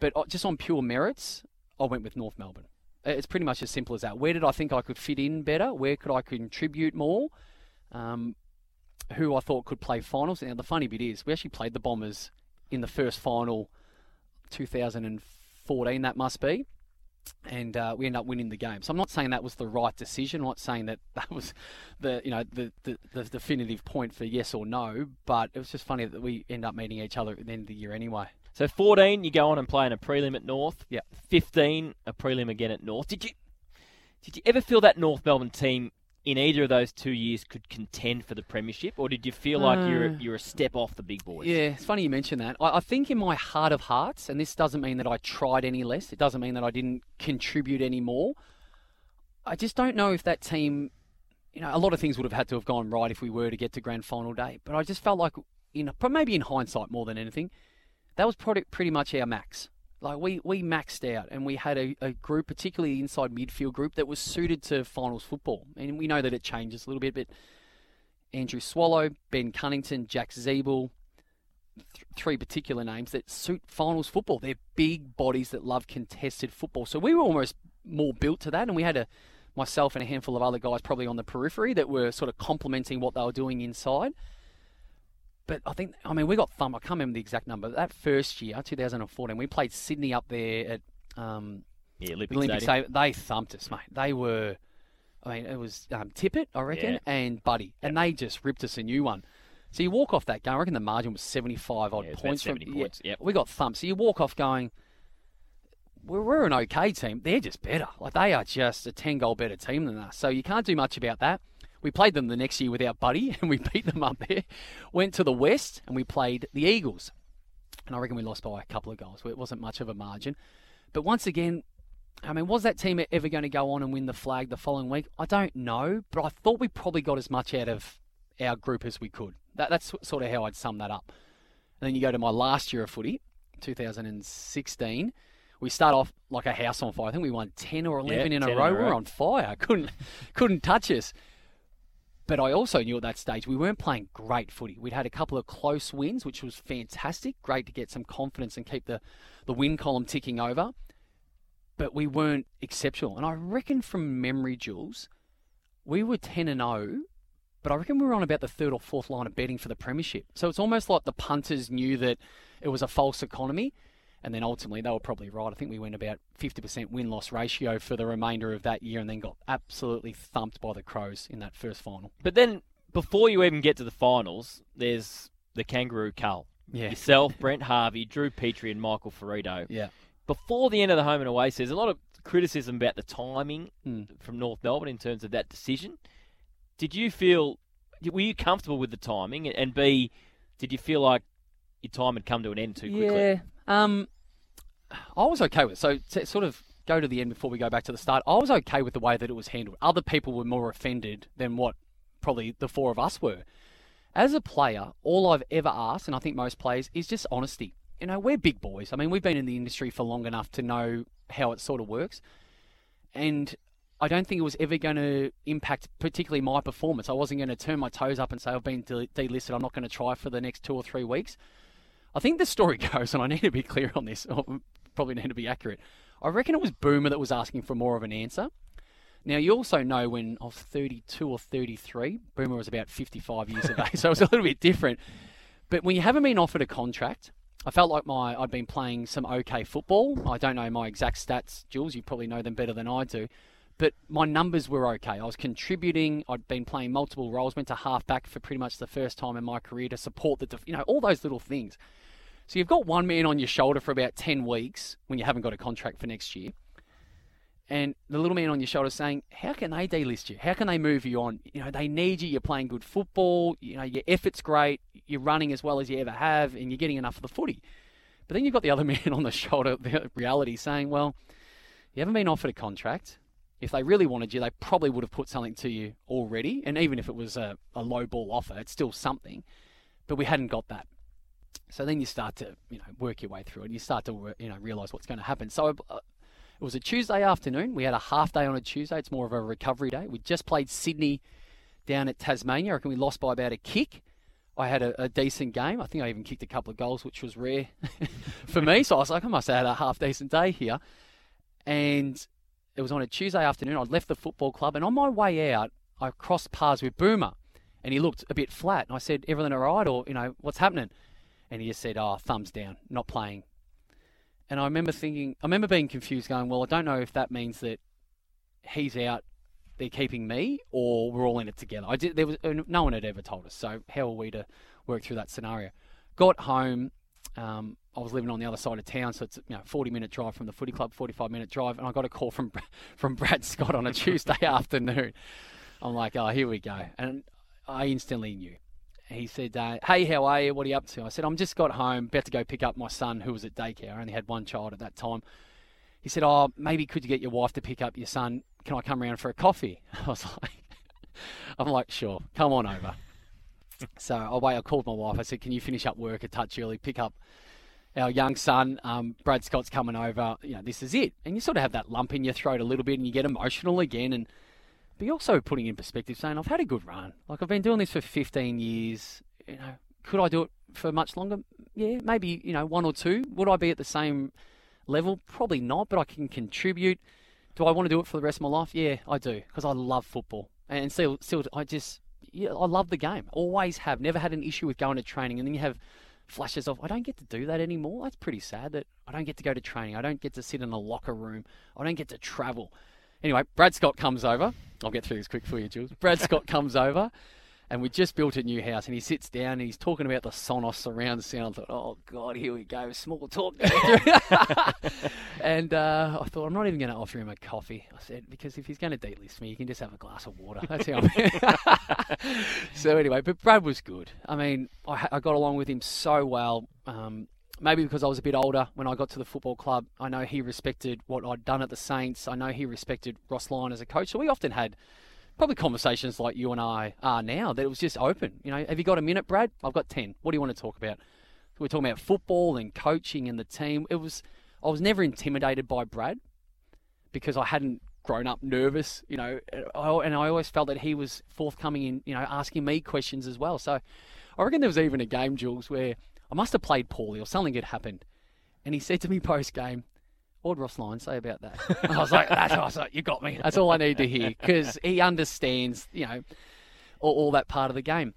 But uh, just on pure merits, I went with North Melbourne. It's pretty much as simple as that. Where did I think I could fit in better? Where could I contribute more? Um, who I thought could play finals. Now, the funny bit is, we actually played the Bombers in the first final 2014, that must be. And uh, we end up winning the game. So I'm not saying that was the right decision. I'm not saying that that was the you know the, the, the definitive point for yes or no. But it was just funny that we end up meeting each other at the end of the year anyway. So 14, you go on and play in a prelim at North. Yeah. 15, a prelim again at North. Did you did you ever feel that North Melbourne team in either of those two years could contend for the premiership, or did you feel like uh, you're you're a step off the big boys? Yeah, it's funny you mention that. I, I, think in my heart of hearts, and this doesn't mean that I tried any less. It doesn't mean that I didn't contribute any more. I just don't know if that team, you know, a lot of things would have had to have gone right if we were to get to grand final day. But I just felt like, you in maybe in hindsight more than anything, that was pretty, pretty much our max. Like we, we maxed out and we had a, a group, particularly inside midfield group, that was suited to finals football. And we know that it changes a little bit, but Andrew Swallow, Ben Cunnington, Jack Ziebell, th- three particular names that suit finals football. They're big bodies that love contested football. So we were almost more built to that, and we had a myself and a handful of other guys probably on the periphery that were sort of complementing what they were doing inside. But I think, I mean, we got thumb. I can't remember the exact number. That first year, 2014, we played Sydney up there at um, yeah, Olympic, Olympic Stadium. Stadium. They thumped us, mate. They were, I mean, it was um, Tippett, I reckon, yeah. and Buddy, yep. and they just ripped us a new one. So you walk off that game. I reckon the margin was 75 odd yeah, points. 70 from, points. Yep. We got thumped. So you walk off going, we're, we're an okay team. They're just better. Like they are just a 10 goal better team than us. So you can't do much about that. We played them the next year without Buddy, <laughs> and we beat them up there. Went to the West, and we played the Eagles. And I reckon we lost by a couple of goals. It wasn't much of a margin. But once again, I mean, was that team ever going to go on and win the flag the following week? I don't know, but I thought we probably got as much out of our group as we could. That, that's sort of how I'd sum that up. And then you go to my last year of footy, 2016. We start off like a house on fire. I think we won 10 or 11 yeah, in, a a row. In a row. We're on fire. <laughs> Couldn't couldn't touch us. But I also knew at that stage we weren't playing great footy. We'd had a couple of close wins, which was fantastic. Great to get some confidence and keep the, the win column ticking over. But we weren't exceptional. And I reckon from memory, Jules, we were 10 and 0, but I reckon we were on about the third or fourth line of betting for the Premiership. So it's almost like the punters knew that it was a false economy and then ultimately, they were probably right. I think we went about 50% win loss ratio for the remainder of that year and then got absolutely thumped by the Crows in that first final. But then, before you even get to the finals, there's the Kangaroo Cull. Yeah. Yourself, <laughs> Brent Harvey, Drew Petrie, and Michael Firrito. Yeah. Before the end of the home and away, there's a lot of criticism about the timing mm. from North Melbourne in terms of that decision. Did you feel, were you comfortable with the timing? And B, did you feel like your time had come to an end too quickly? Yeah. Um, I was okay with it. So to sort of go to the end before we go back to the start, I was okay with the way that it was handled. Other people were more offended than what probably the four of us were. As a player, all I've ever asked, and I think most players, is just honesty. You know, we're big boys. I mean, we've been in the industry for long enough to know how it sort of works. And I don't think it was ever going to impact particularly my performance. I wasn't going to turn my toes up and say I've been delisted. I'm not going to try for the next two or three weeks. I think the story <laughs> goes, and I need to be clear on this, probably need to be accurate. I reckon it was Boomer that was asking for more of an answer. Now, you also know when I was 32 or 33, Boomer was about 55 years of age, <laughs> so it was a little bit different. But when you haven't been offered a contract, I felt like my I'd been playing some okay football. I don't know my exact stats, Jules. You probably know them better than I do. But my numbers were okay. I was contributing. I'd been playing multiple roles. Went to halfback for pretty much the first time in my career to support the, you know, all those little things. So you've got one man on your shoulder for about 10 weeks when you haven't got a contract for next year. And the little man on your shoulder saying, How can they delist you? How can they move you on? You know, they need you. You're playing good football. You know, your effort's great. You're running as well as you ever have, and you're getting enough of the footy. But then you've got the other <laughs> man on the shoulder, the reality, saying, Well, you haven't been offered a contract. If they really wanted you, they probably would have put something to you already. And even if it was a, a low ball offer, it's still something. But we hadn't got that. So then you start to, you know, work your way through it. You start to, you know, realize what's going to happen. So uh, it was a Tuesday afternoon. We had a half day on a Tuesday. It's more of a recovery day. We just played Sydney down at Tasmania. I reckon we lost by about a kick. I had a, a, decent game. I think I even kicked a couple of goals, which was rare <laughs> for me. So I was like, I must have had a half decent day here. And it was on a Tuesday afternoon. I'd left the football club, and on my way out, I crossed paths with Boomer, and he looked a bit flat. And I said, "Everything all right?" Or you know, what's happening? and he just said, "Oh, thumbs down, not playing." And I remember thinking, I remember being confused, going, "Well, I don't know if that means that he's out, they're keeping me, or we're all in it together." I did. There was uh, no one had ever told us, so how are we to work through that scenario? Got home. Um, I was living on the other side of town, so it's you know 40 minute drive from the footy club, 45 minute drive, and I got a call from <laughs> from Brad Scott on a Tuesday <laughs> afternoon. I'm like, oh, here we go, and I instantly knew he said, uh, "Hey, how are you? What are you up to?" I said, "I'm just got home, about to go pick up my son who was at daycare. I only had one child at that time." He said, "Oh, maybe could you get your wife to pick up your son? Can I come around for a coffee?" <laughs> I was like, "I'm like, sure, come on over." so I wait. I called my wife. I said, "Can you finish up work a touch early? Pick up." Our young son, um, Brad Scott's coming over. You know, this is it. And you sort of have that lump in your throat a little bit and you get emotional again. And but you're also putting in perspective, saying I've had a good run. Like I've been doing this for 15 years. You know, could I do it for much longer? Yeah, maybe you know one or two. Would I be at the same level? Probably not, but I can contribute. Do I want to do it for the rest of my life? Yeah, I do because I love football and still, still, I just, yeah, I love the game. Always have. Never had an issue with going to training, and then you have flashes of I don't get to do that anymore. That's pretty sad that I don't get to go to training. I don't get to sit in a locker room. I don't get to travel. Anyway, Brad Scott comes over. I'll get through this quick for you, Jules. Brad Scott comes over, and we just built a new house, and he sits down and he's talking about the Sonos surround sound. I thought, oh God, here we go, small talk. <laughs> and uh, I thought, I'm not even going to offer him a coffee. I said because if he's going to delist me, you can just have a glass of water. That's how. I'm. <laughs> so anyway, but Brad was good. I mean, I, I got along with him so well. Um, maybe because I was a bit older when I got to the football club, I know he respected what I'd done at the Saints. I know he respected Ross Lyon as a coach. So we often had probably conversations like you and I are now that it was just open. You know, have you got a minute, Brad? I've got 10. What do you want to talk about? We're talking about football and coaching and the team. It was I was never intimidated by Brad because I hadn't grown up nervous, you know, and I always felt that he was forthcoming in, you know, asking me questions as well. So I reckon there was even a game, Jules, where I must have played poorly or something had happened. And he said to me post game, what would Ross Lyon say about that? <laughs> I was like, that's awesome. You got me. That's all I need to hear because he understands, you know, all, all, that part of the game.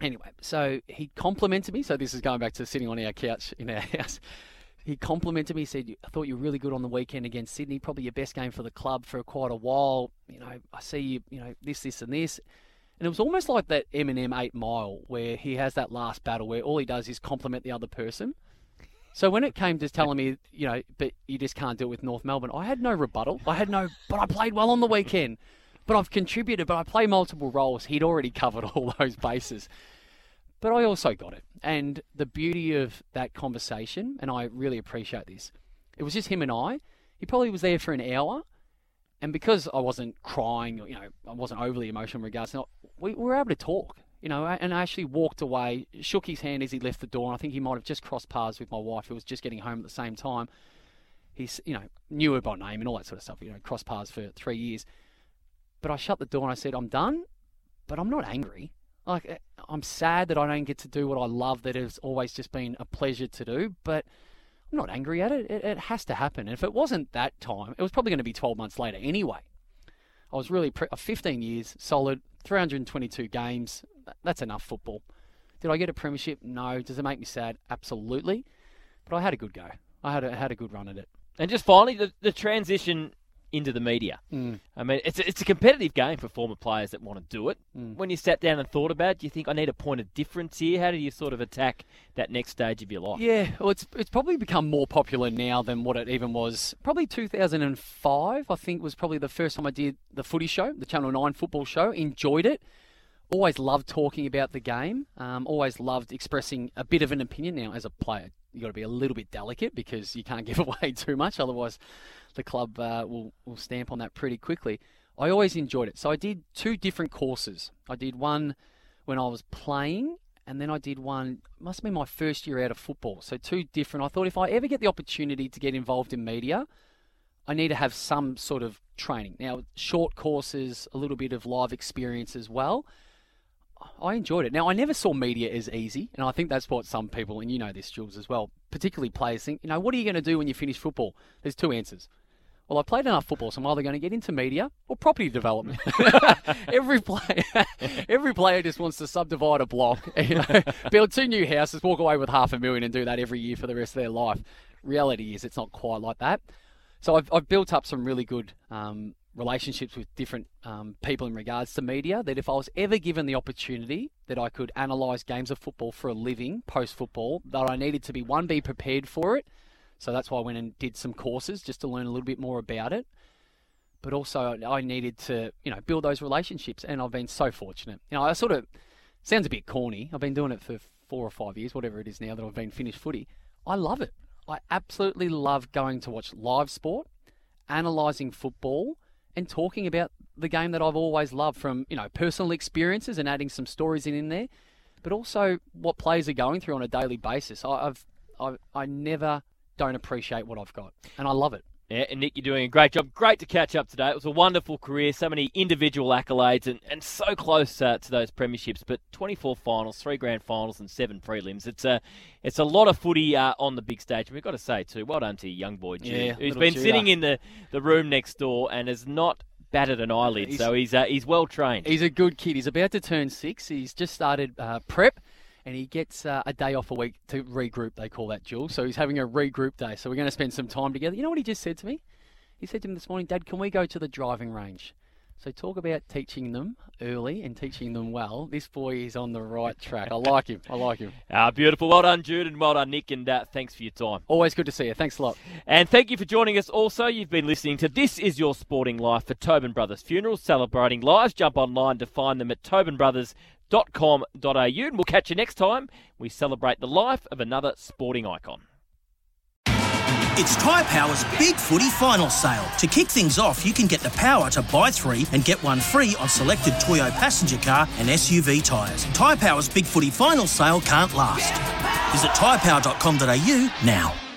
Anyway, so he complimented me. So this is going back to sitting on our couch in our <laughs> house. He complimented me. Said, "I thought you were really good on the weekend against Sydney. Probably your best game for the club for quite a while. You know, I see you. You know, this, this, and this." And it was almost like that Eminem 8 Mile, where he has that last battle where all he does is compliment the other person. So when it came to telling me, you know, but you just can't do it with North Melbourne, I had no rebuttal. I had no, but I played well on the weekend. But I've contributed, but I play multiple roles. He'd already covered <laughs> all those bases. But I also got it. And the beauty of that conversation, and I really appreciate this, It was just him and I. He probably was there for an hour, and because I wasn't crying, you know, I wasn't overly emotional in regards to, we were able to talk. You know, and I actually walked away, shook his hand as he left the door, and I think he might have just crossed paths with my wife, who was just getting home at the same time. He's, you know, knew her by name and all that sort of stuff. You know, crossed paths for three years. But I shut the door and I said, I'm done, but I'm not angry. Like, eh, I'm sad that I don't get to do what I love that has always just been a pleasure to do, but I'm not angry at it. It, it has to happen. And if it wasn't that time, it was probably going to be 12 months later anyway. I was really, pre- uh, 15 years, solid, 322 games. That's enough football. Did I get a premiership? No. Does it make me sad? Absolutely. But I had a good go. I had a, had a good run at it. And just finally, the, the transition into the media. Mm. I mean, it's a, it's a competitive game for former players that want to do it. Mm. When you sat down and thought about it, do you think I need a point of difference here? How do you sort of attack that next stage of your life? Yeah, well, it's it's probably become more popular now than what it even was. Probably 2005, I think, was probably the first time I did the footy show, the Channel 9 football show. Enjoyed it. Always loved talking about the game. Um, always loved expressing a bit of an opinion. Now, as a player, you've got to be a little bit delicate because you can't <laughs> give away too much, otherwise, the club uh, will, will stamp on that pretty quickly. I always enjoyed it. So I did two different courses. I did one when I was playing, and then I did one, must been my first year out of football. So two different. I thought if I ever get the opportunity to get involved in media, I need to have some sort of training. Now, short courses, a little bit of live experience as well. I enjoyed it. Now, I never saw media as easy, and I think that's what some people, and you know this, Jules, as well, particularly players think, you know, what are you going to do when you finish football? There's two answers. Well, I played enough football, so I'm either going to get into media or property development. <laughs> every player, <laughs> every player just wants to subdivide a block, <laughs> you know, build two new houses, walk away with half a million, and do that every year for the rest of their life. Reality is, it's not quite like that. So I've, I've built up some really good um, relationships with different um, people in regards to media. That if I was ever given the opportunity that I could analyse games of football for a living post football, that I needed to be one be prepared for it so that's why I went and did some courses just to learn a little bit more about it. But also, I needed to, you know, build those relationships, and I've been so fortunate. You know, I sort of sounds a bit corny. I've been doing it for four or five years, whatever it is now that I've been finished footy. I love it. I absolutely love going to watch live sport, analysing football, and talking about the game that I've always loved from, you know, personal experiences and adding some stories in, in there, but also what players are going through on a daily basis. I, I've, I, I never don't appreciate what I've got, and I love it. Yeah, and Nick, you're doing a great job. Great to catch up today. It was a wonderful career, so many individual accolades, and, and so close uh, to those premierships. But 24 finals, three grand finals, and seven prelims. It's a it's a lot of footy uh, on the big stage. And we've got to say too, well done to young boy Jude, yeah, who's been Judah. sitting in the, the room next door and has not batted an eyelid. He's- so he's uh, he's well trained. He's a good kid. He's about to turn six. He's just started uh, prep, and he gets uh, a day off a week to regroup. They call that, Jules. So he's having a regroup day. So we're going to spend some time together. You know what he just said to me? He said to me this morning, Dad, can we go to the driving range? So talk about teaching them early and teaching them well. This boy is on the right track. I like him. I like him. Ah, beautiful. Well done, Jude, and well done, Nick, and uh, thanks for your time. Always good to see you. Thanks a lot. And thank you for joining us also. You've been listening to This Is Your Sporting Life for Tobin Brothers Funerals, celebrating lives. Jump online to find them at tobinbrothers.com.au, and we'll catch you next time. We celebrate the life of another sporting icon. It's Tyre Power's Big Footy Final Sale. To kick things off, you can get the power to buy three and get one free on selected Toyo passenger car and SUV tyres. Tyre Power's Big Footy Final Sale can't last. Visit tyrepower.com.au now.